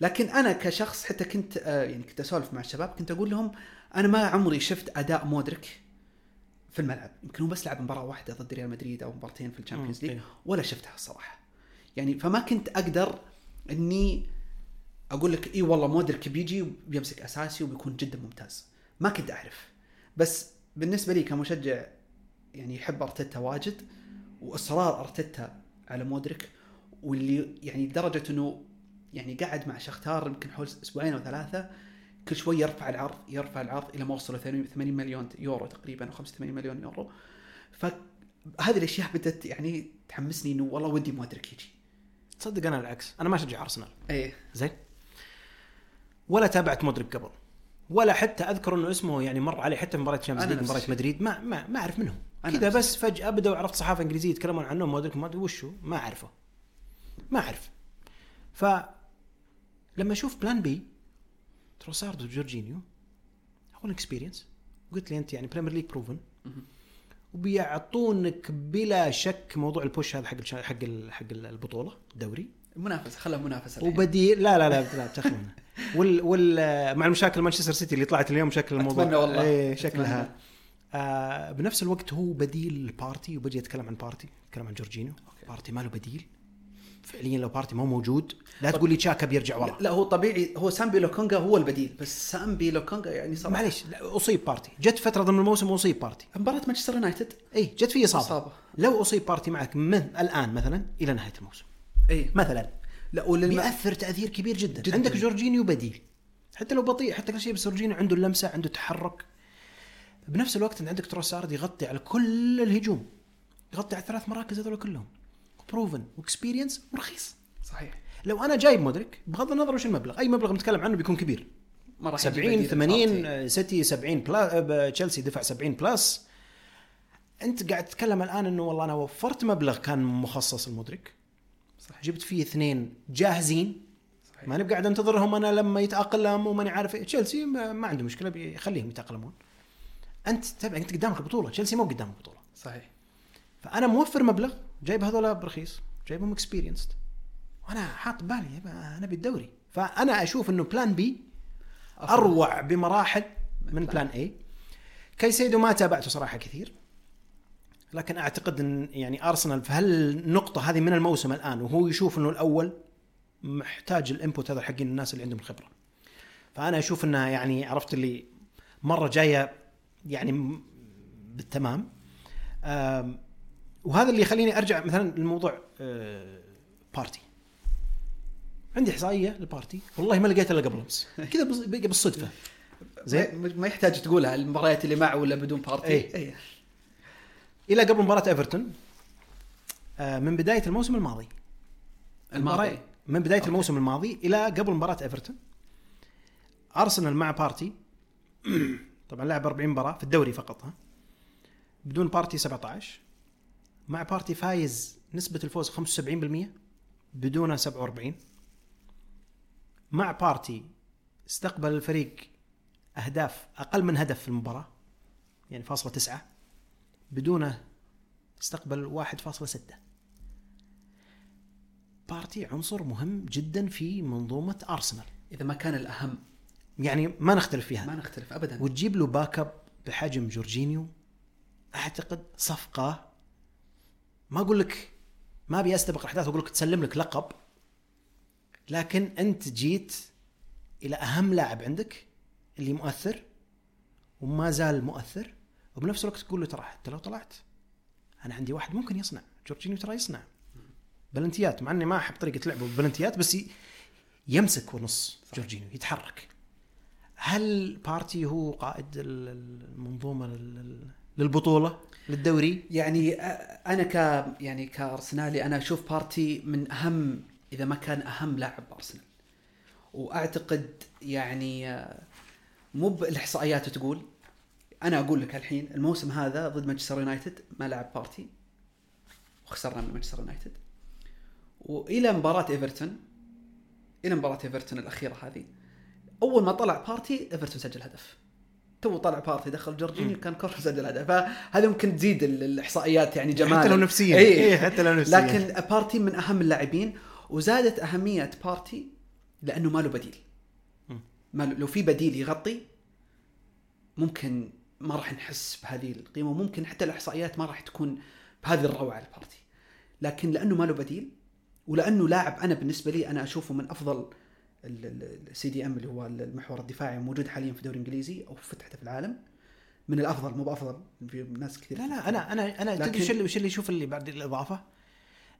لكن أنا كشخص حتى كنت آه، يعني كنت أسولف مع الشباب كنت أقول لهم أنا ما عمري شفت أداء مودريك في الملعب يمكن هو بس لعب مباراة واحدة ضد ريال مدريد أو مبارتين في الشامبيونز ليج. ولا شفتها الصراحه يعني فما كنت أقدر إني أقول لك اي والله مودريك بيجي وبيمسك أساسي وبيكون جدا ممتاز. ما كنت أعرف. بس بالنسبة لي كمشجع يعني يحب أرتيتا واجد وإصرار أرتيتا على مودريك واللي يعني لدرجة إنه يعني قعد مع شختار يمكن حول أسبوعين أو ثلاثة كل شوي يرفع العرض يرفع العرض إلى ما وصلوا 80 مليون يورو تقريبا أو 85 مليون يورو. فهذه الأشياء بدأت يعني تحمسني إنه والله ودي مودريك يجي. تصدق أنا العكس. أنا ما أشجع أرسنال. إيه. زين. ولا تابعت مودريك قبل. ولا حتى أذكر إنه اسمه يعني مر علي حتى في مباراة شامبيونز ليج أنا مباراة. مدريد ما ما ما أعرف منهم. كذا بس فجأة بدأوا عرفت صحافة إنجليزية يتكلمون عنه مودريك ما أدري وشو؟ ما أعرفه. ما أعرف. ف لما أشوف plan B تروسارد وجورجينيو اول experience قلت لي أنت يعني بريمير ليج proven وبيعطونك بلا شك موضوع ال push هذا حق حق حق البطولة الدوري. منافسه خلها منافسه. وبديل لا لا لا لا بتخمن وال وال مع المشاكل مانشستر سيتي اللي طلعت اليوم شكل الموضوع. أتمنى والله. إيه شكلها. أتمنى. آه بنفس الوقت هو بديل بارتي وبجي أتكلم عن بارتي أتكلم عن جورجينيو. أوكي. بارتي ما له بديل. فعليا لو بارتي مو موجود لا تقول لي جاكا بيرجع ورا. لا هو طبيعي هو سامبي لوكونجا هو البديل بس سامبي لوكونجا يعني صراحة معليش أصيب بارتي. جت فترة ضمن الموسم واصيب بارتي. مباراة مانشستر يونايتد؟ اي جت فيه إصابة. إصابة. لو أصيب بارتي معك من الآن مثلا إلى نهاية الموسم. اي مثلا. لا وللم... بيأثر تأثير كبير جدا. جداً. عندك جورجينيو بديل. حتى لو بطيء حتى كل شيء بس جورجينيو عنده اللمسة عنده تحرك بنفس الوقت أنت عندك تروسارد يغطي على كل الهجوم. يغطي على الثلاث مراكز هذول كلهم. proven و experience ورخيص. صحيح. لو أنا جايب مودريك بغض النظر وش المبلغ أي مبلغ نتكلم عنه بيكون كبير. ما راح يجي 70 بديل 80 بارتي. آه، سيتي 70 بلا تشيلسي دفع 70 plus أنت قاعد تتكلم الآن إنه والله أنا وفرت مبلغ كان مخصص لمودريك. صحيح. جبت فيه اثنين جاهزين. صحيح. ماني قاعد انتظرهم أنا لما يتاقلم وماني عارف إيه. تشيلسي ما, ما عنده مشكلة بيخليهم يتأقلمون. أنت تبع أنت قدامك البطولة. تشيلسي مو قدام البطولة. صحيح. فأنا موفر مبلغ جايب هذول برخيص جايبهم experienced وأنا حاط ببالي يبا أنا بالدوري فأنا أشوف إنه plan B. أروع بمراحل من من plan A كايسيدو ما تابعته صراحة كثير. لكن أعتقد إن يعني ارسنال في هالنقطة هذه من الموسم الآن وهو يشوف إنه الأول محتاج ال input هذا حقين الناس اللي عندهم خبرة. فأنا أشوف انها يعني عرفت اللي مرة جاية يعني بالتمام. وهذا اللي يخليني أرجع مثلا لموضوع آه، بارتي. عندي إحصائية للبارتي والله ما لقيتها إلا قبل أمس. كذا بالصدفة. زين؟ ما يحتاج تقولها المباريات اللي مع ولا بدون بارتي. إيه. إيه. إلى قبل مباراة إيفرتون آه، من بداية الموسم الماضي. الماضي؟ من بداية أوكي. الموسم الماضي إلى قبل مباراة إيفرتون. أرسنال مع بارتي. (clears throat) طبعا لعب 40 مباراة في الدوري فقط ها. بدون بارتي 17 مع بارتي فايز نسبة الفوز 75% بدونه 47 مع بارتي استقبل الفريق أهداف أقل من هدف في المباراة يعني فاصلة تسعة. بدونه استقبل 1.6 بارتي عنصر مهم جدا في منظومة أرسنال. إذا ما كان الأهم. يعني ما نختلف فيها. ما نختلف ابدا. وتجيب له backup بحجم جورجينيو أعتقد صفقة ما أقول لك ما أبي استبق الأحداث وأقول لك تسلم لك لقب لكن أنت جيت إلى أهم لاعب عندك اللي مؤثر وما زال مؤثر. وبنفس الوقت تقول له ترى حتى لو طلعت أنا عندي واحد ممكن يصنع جورجينيو ترى يصنع. بلنتيات مع إني ما أحب طريقة لعبه بلنتيات بس يمسك ونص جورجينيو يتحرك. هل بارتي هو قائد المنظومة للبطولة للدوري؟ يعني أنا ك يعني كأرسنالي أنا أشوف بارتي من أهم إذا ما كان أهم لاعب بأرسنال. وأعتقد يعني مو بالاحصائيات تقول أنا أقول لك الحين الموسم هذا ضد مانشستر يونايتد ما لعب بارتي وخسرنا من مانشستر يونايتد. وإلى مباراة إيفرتون إلى مباراة إيفرتون الأخيرة هذه أول ما طلع بارتي إيفرتون سجل هدف. تو طلع بارتي دخل جورجينيو كان كورنر سجل هدف. فهذا ممكن تزيد الإحصائيات يعني جمال حتى لو نفسيا. اي إيه حتى لو نفسيا. لكن بارتي من أهم اللاعبين وزادت أهمية بارتي لأنه ما له بديل. ما لو في بديل يغطي ممكن ما راح نحس بهذه القيمة وممكن حتى الإحصائيات ما راح تكون بهذه الروعة البارتي. لكن لأنه ما له بديل ولأنه لاعب أنا بالنسبة لي أنا أشوفه من أفضل السي دي ام اللي هو المحور الدفاعي موجود حاليا في الدوري الانجليزي أو فتحته في العالم. من الأفضل مو بأفضل في ناس كثير لا لا أنا أنا أنا لكن... تدري وش اللي يشوف اللي بعد الإضافة؟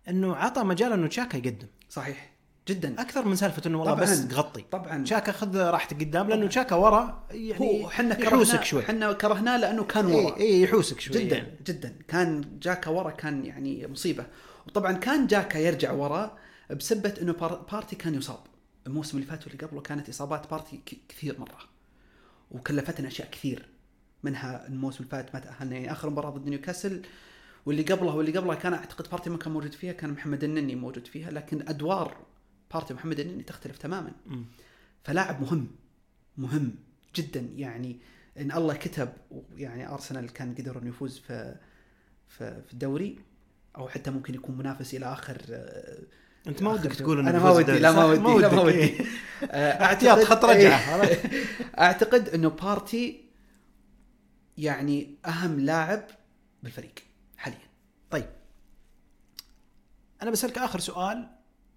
إنه عطى مجال إنه تشاكا يقدم. صحيح. جدا. أكثر من سالفة إنه والله بس تغطي. طبعا. شاكا خذ راحتك قدام لأنه شاكا ورا يعني إحنا يحوسك شوي. إحنا كرهناه لأنه كان ورا. اي إيه يحوسك شوي جدا يعني. جدا. كان جاكا ورا كان يعني مصيبة. وطبعا كان جاكا يرجع ورا بسبة إنه بارتي كان يصاب. الموسم اللي فات واللي قبله كانت إصابات بارتي كثير مرة. وكلفتنا أشياء كثير. منها الموسم اللي فات ما تاهلنا يعني آخر مباراة ضد نيوكاسل واللي قبله واللي قبله كان أعتقد بارتي ما كان موجود فيها كان محمد النني موجود فيها. لكن أدوار بارتي محمد النني تختلف تماما. فلاعب مهم مهم جدا. يعني إن الله كتب يعني ارسنال كان قدر إنه يفوز في في الدوري أو حتى ممكن يكون منافس إلى آخر أنت ما ودك تقول إنه أنا ما ودي لا ما ودي لا ما ودي. احتياط خط رجعه أعتقد إنه بارتي يعني أهم لاعب بالفريق حاليا. طيب. أنا بسألك آخر سؤال.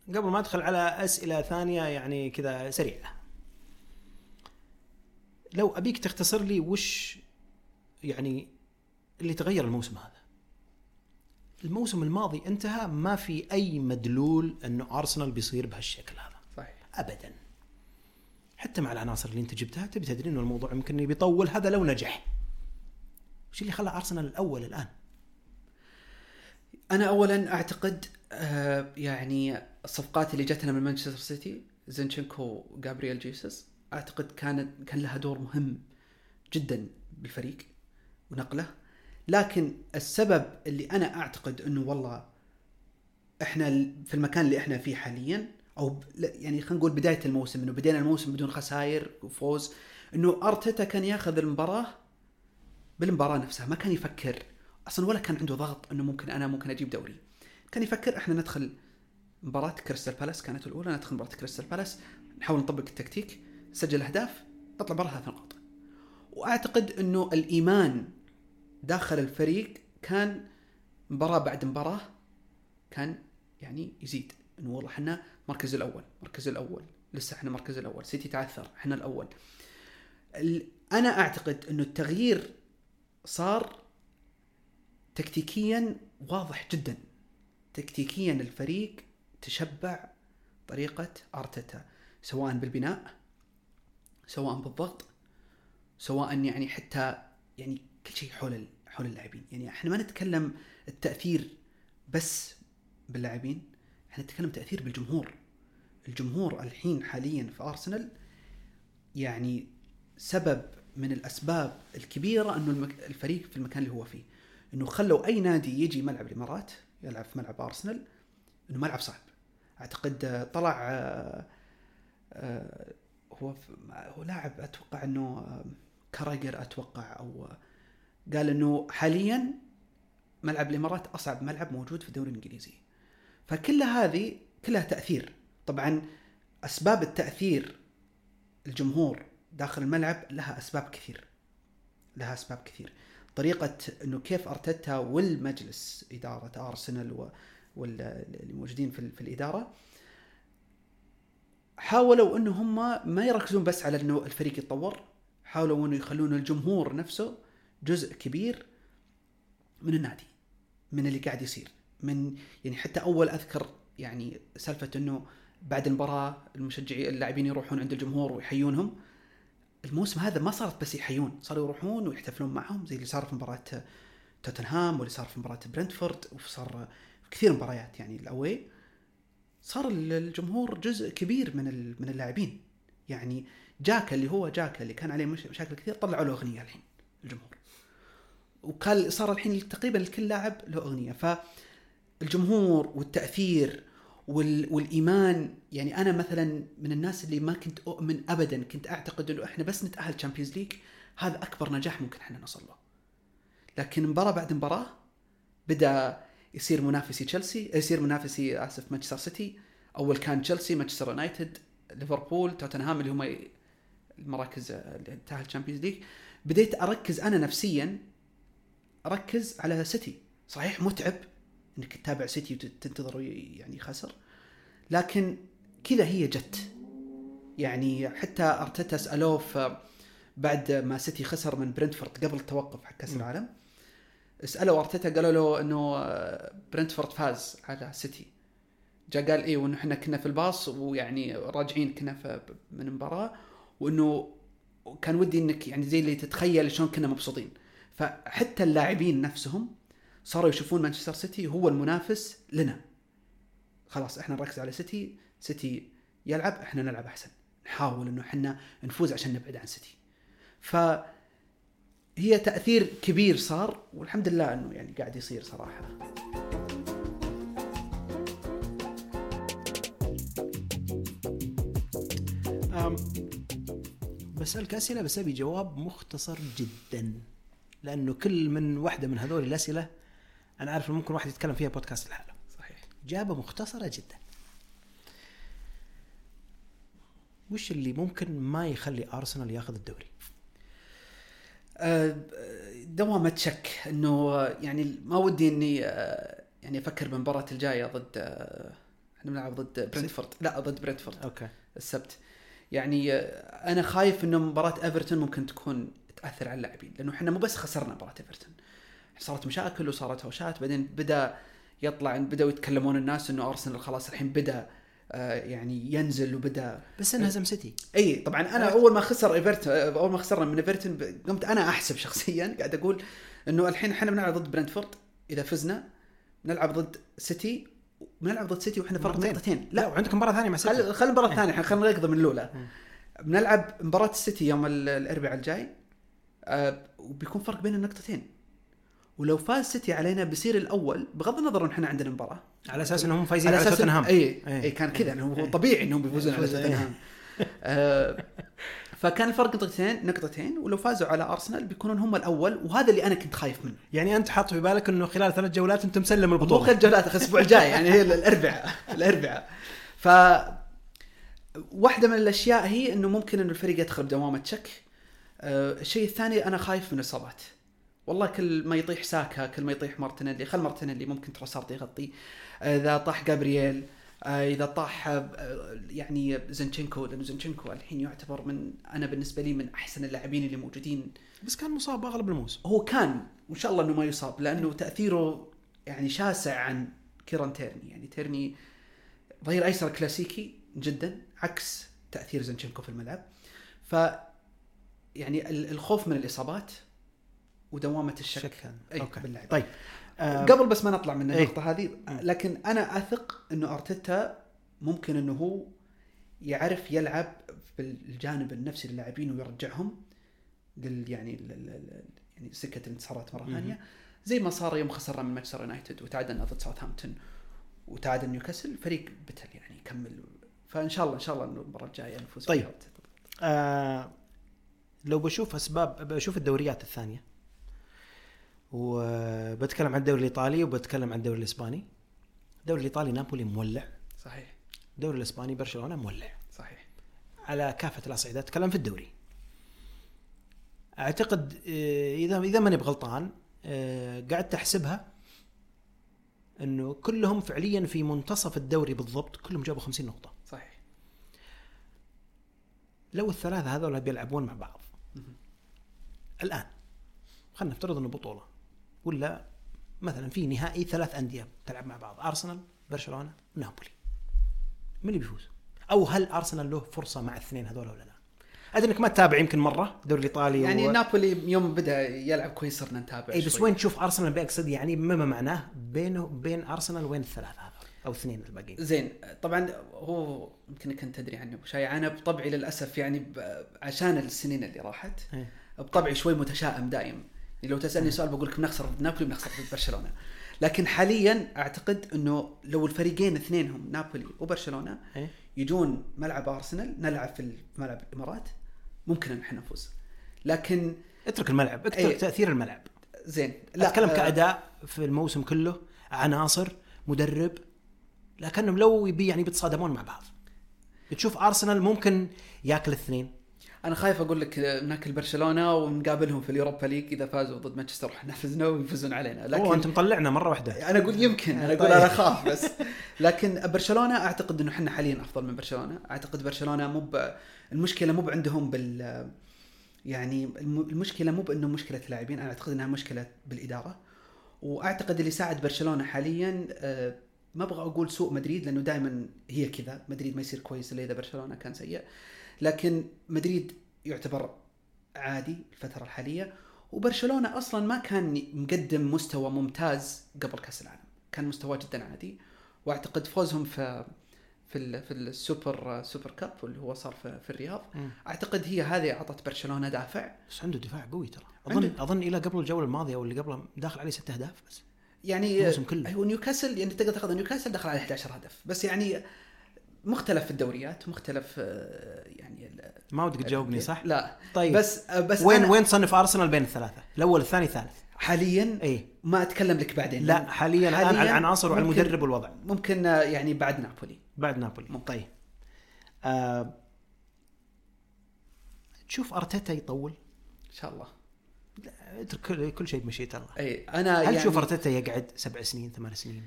قبل ما أدخل على أسئلة ثانية يعني كذا سريعة. لو أبيك تختصر لي وش يعني اللي تغير الموسم هذا؟ الموسم الماضي انتهى ما في أي مدلول أنه أرسنال بيصير بهالشكل هذا. صحيح. ابدا. حتى مع العناصر اللي انت جبتها تبي تدري إنه الموضوع يمكن بيطول هذا لو نجح. وش اللي خلى أرسنال الأول الآن؟ أنا اولا أعتقد آه يعني الصفقات اللي جتنا من مانشستر سيتي زينشنكو وجابرييل جيسوس أعتقد كانت كان لها دور مهم جدا بالفريق ونقله. لكن السبب اللي أنا أعتقد إنه والله إحنا في المكان اللي إحنا فيه حاليا أو يعني خلينا نقول بداية الموسم إنه بدينا الموسم بدون خسائر وفوز إنه أرتيتا كان ياخذ المباراة بالمباراة نفسها ما كان يفكر أصلا ولا كان عنده ضغط إنه ممكن أنا ممكن أجيب دوري. كان يفكر إحنا ندخل مباراة كريستال بالاس كانت الأولى ندخل مباراة كريستال بالاس. نحاول نطبق التكتيك نسجل أهداف نطلع برا ثلاث نقاط وأعتقد أنه الإيمان داخل الفريق كان مباراة بعد مباراة كان يعني يزيد. إنه والله إحنا المركز الأول المركز الأول. لسه إحنا المركز الأول. سيتي تعثر إحنا الأول. أنا أعتقد إنه التغيير صار تكتيكيا واضح جدا. تكتيكيا الفريق تشبع طريقة ارتيتا سواء بالبناء سواء بالضغط سواء يعني حتى يعني كل شيء حول حول اللاعبين. يعني إحنا ما نتكلم التأثير بس باللاعبين إحنا نتكلم تأثير بالجمهور. الجمهور الحين حاليا في أرسنال يعني سبب من الأسباب الكبيرة إنه الفريق في المكان اللي هو فيه. إنه خلوا أي نادي يجي ملعب الإمارات يلعب في ملعب أرسنال إنه ملعب صعب. أعتقد طلع آه، آه، هو هو لاعب أتوقع إنه آه، كراجر أتوقع أو قال إنه حاليا ملعب الإمارات أصعب ملعب موجود في الدوري الإنجليزي. فكل هذه كلها تأثير. طبعا أسباب التأثير الجمهور داخل الملعب لها أسباب كثير. لها أسباب كثير. طريقة إنه كيف أرتيتا والمجلس إدارة أرسنال واللي موجودين في, في الإدارة حاولوا إنه هم ما يركزون بس على إنه الفريق يتطور حاولوا إنه يخلون الجمهور نفسه جزء كبير من النادي من اللي قاعد يصير من يعني حتى أول أذكر يعني سالفة إنه بعد المباراة المشجعين اللاعبين يروحون عند الجمهور ويحيونهم الموسم هذا ما صارت بس يحيون صاروا يروحون ويحتفلون معهم زي اللي صار في مباراة توتنهام واللي صار في مباراة برنتفورد وصار كثير مباريات يعني الاوي صار الجمهور جزء كبير من من اللاعبين. يعني جاكا اللي هو جاكا اللي كان عليه مشاكل كثير طلعوا له أغنية الحين الجمهور. وكان صار الحين تقريبا الكل لاعب له أغنية. فالجمهور والتأثير والإيمان يعني أنا مثلا من الناس اللي ما كنت أؤمن ابدا كنت أعتقد إنه إحنا بس نتأهل Champions League هذا أكبر نجاح ممكن إحنا نوصل له. لكن مباراة بعد مباراة بدأ يصير منافسي تشيلسي يصير منافسي آسف مانشستر سيتي. أول كان تشيلسي مانشستر يونايتد ليفربول توتنهام اللي هم المراكز اللي تاهل Champions League. بديت أركز أنا نفسيا أركز على سيتي. صحيح متعب إنك تتابع سيتي وتنتظر يعني خسر لكن كذا هي جت. يعني حتى أرتيتا سألوه بعد ما سيتي خسر من برنتفورد قبل التوقف حق كأس العالم سألوا أرتيتا قالوا له إنه برنتفورد فاز على سيتي. جاء قال إيه وإنه إحنا كنا في الباص ويعني راجعين كنا من المباراة وإنه كان ودي إنك يعني زي اللي تتخيل شلون كنا مبسوطين. فحتى اللاعبين نفسهم صاروا يشوفون مانشستر سيتي هو المنافس لنا. خلاص إحنا نركز على سيتي سيتي يلعب إحنا نلعب أحسن. نحاول إنه إحنا نفوز عشان نبعد عن سيتي. ف هي تأثير كبير صار والحمد لله إنه يعني قاعد يصير صراحة. بسألك أسئلة بس أبي جواب مختصر جدا لأنه كل من واحدة من هذول الأسئلة أنا عارف ممكن واحد يتكلم فيها بودكاست لحاله صحيح. إجابة مختصرة جدا. وش اللي ممكن ما يخلي أرسنال ياخذ الدوري؟ أه دوامة شك انه يعني ما ودي اني أه يعني أفكر بالمباراة الجاية ضد أه إحنا بنلعب ضد برنتفورد. لا ضد برنتفورد. أوكي. السبت. يعني أنا خايف انه مباراه ايفرتون ممكن تكون تاثر على اللاعبين لأنه إحنا مو بس خسرنا مباراه ايفرتون. صارت مشاكل وصارت هوشات بعدين بدا يطلع بداوا يتكلمون الناس انه ارسنال خلاص الحين بدا آه يعني ينزل وبدأ. بس انهزم سيتي. إي طبعا أنا أول ما خسر إيفرتون أول ما خسرنا من إيفرتون قمت أنا أحسب (laughs) شخصيا قاعد أقول إنه الحين إحنا بنلعب ضد برنتفورد إذا فزنا نلعب ضد سيتي بنلعب ضد سيتي وإحنا فرق نقطتين. لا. وعندك مباراة ثانية مع سيتي. خل المباراه الثانية خلينا نقضي من الأولى. بنلعب مباراة السيتي يوم الأربعاء الجاي آه وبيكون فرق بين النقطتين. ولو فاز سيتي علينا بيصير الأول بغض النظر إن إحنا عندنا مباراة. على أساس إنهم فايزين على, على توتنهام. اي اي إيه. كان كذا انه طبيعي إنهم بيفوزون على (laughs) توتنهام. آه فكان الفرق نقطتين نقطتين ولو فازوا على أرسنال بيكونون هم الأول وهذا اللي أنا كنت خايف منه. يعني أنت حاط في بالك إنه خلال ثلاث جولات أنت مسلم البطولة. مو ثلاث جولات الأسبوع الجاي يعني هي الأربعاء الأربعاء. ف واحدة من الأشياء هي إنه ممكن إنه الفريق يدخل بدوامه شك. أه الشيء الثاني أنا خايف من الاصابات والله كل ما يطيح ساكا كل ما يطيح مارتينيلي. خل مارتينيلي ممكن تروسارد يغطي إذا طاح جابرييل آه، إذا طاح آه، يعني زنشنكو لأنه زنشنكو الحين يعتبر من أنا بالنسبة لي من أحسن اللاعبين اللي موجودين. بس كان مصاب أغلب الموسم هو كان وإن شاء الله إنه ما يصاب لأنه تأثيره يعني شاسع عن كيران تيرني. يعني تيرني ظهير أيسر كلاسيكي جدا عكس تأثير زنشنكو في الملعب. ف يعني الخوف من الإصابات ودوامة الشك. شك. أي أوكي. باللعب. طيب. قبل بس ما نطلع من إيه. النقطة هذه لكن أنا أثق إنه أرتيتا ممكن إنه هو يعرف يلعب بالجانب النفسي للاعبين ويرجعهم لل يعني لل يعني سكة الانتصارات مرة ثانية. زي ما صار يوم خسرنا من مانشستر يونايتد وتعادلنا ضد ساوثهامبتون وتعادل نيوكاسل الفريق بتل يعني يكمل. فإن شاء الله إن شاء الله إنه المباراه الجاية نفوز طيب. آه لو بشوف أسباب بشوف الدوريات الثانية وبتكلم عن الدوري الإيطالي وبتكلم عن الدوري الإسباني. الدوري الإيطالي نابولي مولع. صحيح. الدوري الإسباني برشلونة مولع. صحيح. على كافة الاصعده أتكلم في الدوري. أعتقد آه، إذا إذا ماني بغلطان آه، قعدت أحسبها إنه كلهم فعليا في منتصف الدوري بالضبط كلهم جابوا 50 نقطة. صحيح. لو الثلاثة هذول بيلعبون مع بعض. الآن خلينا نفترض إنه بطولة. ولا مثلا في نهائي ثلاث أندية تلعب مع بعض أرسنال برشلونة نابولي من اللي بيفوز؟ أو هل أرسنال له فرصة مع الاثنين هذول ولا لا؟ أدري إنك ما تتابع يمكن مرة الدوري الإيطالي يعني و... نابولي يوم بدأ يلعب كويس صرنا نتابع إي بس شوي. وين تشوف أرسنال بيقصد يعني مما معناه بينه وبين أرسنال وين الثلاثة هذا أو اثنين الباقيين زين طبعا هو يمكن كنت تدري عنه شاي أنا بطبعي للأسف يعني ب- عشان السنين اللي راحت. بطبعي شوي متشائم دائم لو تسألني سؤال بقول لك بنخسر ضد نابولي بنخسر ضد برشلونة. لكن حاليا أعتقد إنه لو الفريقين اثنينهم نابولي وبرشلونة إيه. يجون ملعب أرسنال نلعب في ملعب الإمارات ممكن إن إحنا نفوز. لكن اترك الملعب اترك إيه. تأثير الملعب. زين. لا أتكلم آه، كأداء في الموسم كله عناصر مدرب لكنهم لو يبي يعني بيتصادمون مع بعض. تشوف أرسنال ممكن ياكل الاثنين أنا خايف أقول لك ناكل برشلونه ونقابلهم في اليوروبا ليج إذا فازوا ضد مانشستر إحنا فزنا ويفوزون علينا. لكن انت مطلعنا مرة واحدة. أنا أقول يمكن أنا أقول طيب. أنا اخاف بس. لكن برشلونة أعتقد إنه إحنا حاليا أفضل من برشلونة. أعتقد برشلونة مو ب- المشكلة مو عندهم بال يعني الم- المشكلة مو بانه مشكلة لاعبين أنا أعتقد إنها مشكلة بالإدارة. وأعتقد اللي ساعد برشلونة حاليا آه، ما أبغى أقول سوء مدريد لأنه دائما هي كذا. مدريد ما يصير كويس إلا إذا برشلونة كان سيء. لكن مدريد يعتبر عادي الفترة الحالية وبرشلونة أصلا ما كان مقدم مستوى ممتاز قبل كأس العالم كان مستواه جدا عادي وأعتقد فوزهم في في في السوبر super cup اللي هو صار في, في الرياض مم. أعتقد هي هذه أعطت برشلونة دافع بس عنده دفاع قوي ترى اظن عنده. أظن إلى قبل الجولة الماضية أو اللي قبلها داخل عليه ست أهداف بس يعني الموسم كله. هو نيوكاسل يعني تقدر تاخذ نيوكاسل دخل عليه 11 هدف بس يعني مختلف في الدوريات مختلف آه، يعني ما ودك تجاوبني صح؟ لا. طيب. بس آه، بس وين أنا وين تصنف أرسنال بين الثلاثة؟ الأول الثاني الثالث. حاليا اي ما أتكلم لك بعدين. لا حاليا الآن على العناصر وعلى ممكن- المدرب والوضع ممكن آه، يعني بعد نابولي. بعد نابولي. طيب. آه تشوف أرتيتا يطول؟ إن شاء الله. اترك كل, شيء بمشيئة الله. اي أنا هل يعني تشوف أرتيتا يقعد سبع سنين ثمان سنين؟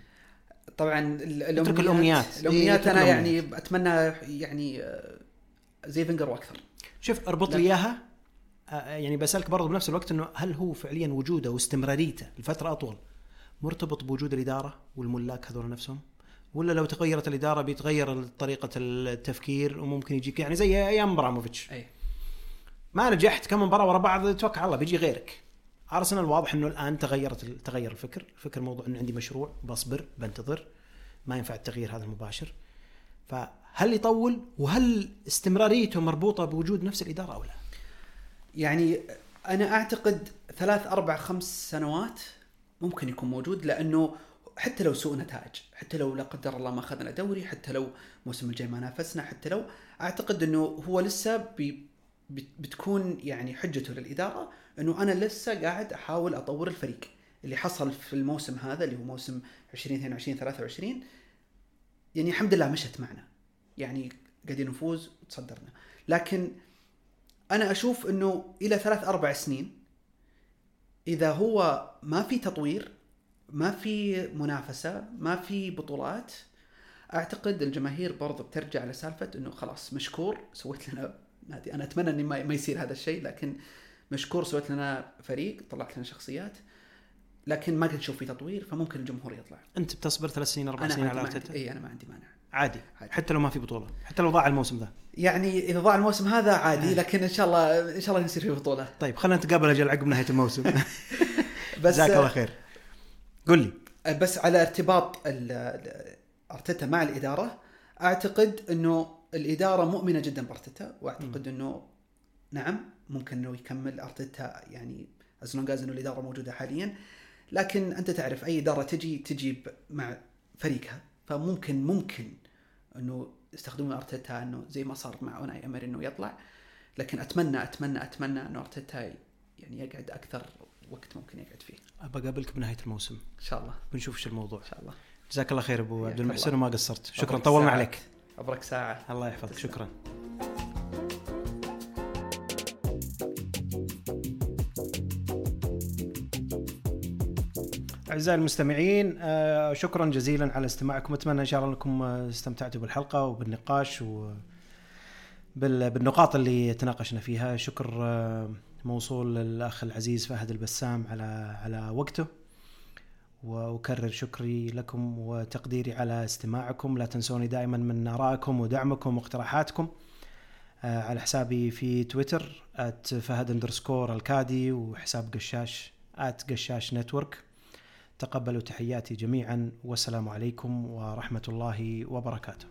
طبعا ال- الامنيات اترك الأمنيات. الأمنيات. إيه، أنا اترك يعني أتمنى يعني آه، زي فينجر وأكثر. شوف أربط. لي إياها آه، يعني بسألك برضو بنفس الوقت إنه هل هو فعليا وجوده واستمراريته لفترة أطول مرتبط بوجود الإدارة والملاك هذول نفسهم؟ ولا لو تغيرت الإدارة بيتغير طريقة التفكير وممكن يجيك يعني زي أيام ابراموفيتش أي. ما نجحت كم مباراه ورا بعض توكل على الله بيجي غيرك. أرسنال واضح إنه الآن تغيرت تغير الفكر. الفكر موضوع إنه عندي مشروع بصبر بنتظر ما ينفع التغيير هذا المباشر. فهل يطول وهل استمراريته مربوطة بوجود نفس الإدارة أو لا؟ يعني أنا أعتقد ثلاث أربع خمس سنوات ممكن يكون موجود لأنه حتى لو سوء نتائج حتى لو لا قدر الله ما أخذنا دوري حتى لو الموسم الجاي ما نافسنا حتى لو أعتقد إنه هو لسه بي بت- بتكون يعني حجته للإدارة إنه أنا لسه قاعد أحاول أطور الفريق اللي حصل في الموسم هذا اللي هو موسم 2022 23 يعني الحمد لله مشت معنا يعني قاعدين نفوز وتصدرنا. لكن أنا أشوف إنه إلى ثلاث أربع سنين إذا هو ما في تطوير ما في منافسة ما في بطولات أعتقد الجماهير برضو بترجع لسالفة إنه خلاص مشكور سويت لنا نادي أنا أتمنى إني ما يصير هذا الشيء لكن مشكور سويت لنا فريق طلعت لنا شخصيات لكن ما قد نشوف في تطوير فممكن الجمهور يطلع. أنت بتصبر ثلاث سنين أربع سنين على أرتيتا؟ إي أنا ما عندي مانع. عادي. عادي. حتى لو ما في بطولة. حتى لو ضاع الموسم ذا. يعني إذا ضاع الموسم هذا عادي لكن إن شاء الله إن شاء الله يصير في بطولة. طيب خلينا نتقابل أجل عقب نهاية الموسم. (laughs) بس جزاك الله خير. قل لي. بس على ارتباط أرتيتا مع الإدارة أعتقد إنه الإدارة مؤمنة جدا بأرتيتا وأعتقد إنه نعم ممكن إنه يكمل أرتيتا يعني as long إنه الإدارة موجودة حاليا. لكن أنت تعرف أي إدارة تجي تجي ب- مع فريقها. فممكن ممكن إنه يستخدمون أرتيتا إنه زي ما صار مع أوناي إيمري إنه يطلع. لكن أتمنى أتمنى أتمنى إنه أرتيتا يعني يقعد أكثر وقت ممكن يقعد فيه. ابى أقابلك بنهاية الموسم. إن شاء الله. بنشوف إيش الموضوع. إن شاء الله. جزاك الله خير أبو عبد المحسن. وما قصرت. شكرا طولنا. عليك. ابرك ساعة. الله يحفظك. شكرا. أعزائي المستمعين آه، شكرا جزيلا على استماعكم. أتمنى إن شاء الله أنكم آه، استمتعتوا بالحلقة وبالنقاش و بال- بالنقاط اللي تناقشنا فيها. شكر آه، موصول للأخ العزيز فهد البسام على على وقته. وأكرر شكري لكم وتقديري على استماعكم. لا تنسوني دائما من آرائكم ودعمكم واقتراحاتكم آه، على حسابي في تويتر @فهد الكادي وحساب قشاش @قشاش نتورك تقبلوا تحياتي جميعا والسلام عليكم ورحمة الله وبركاته.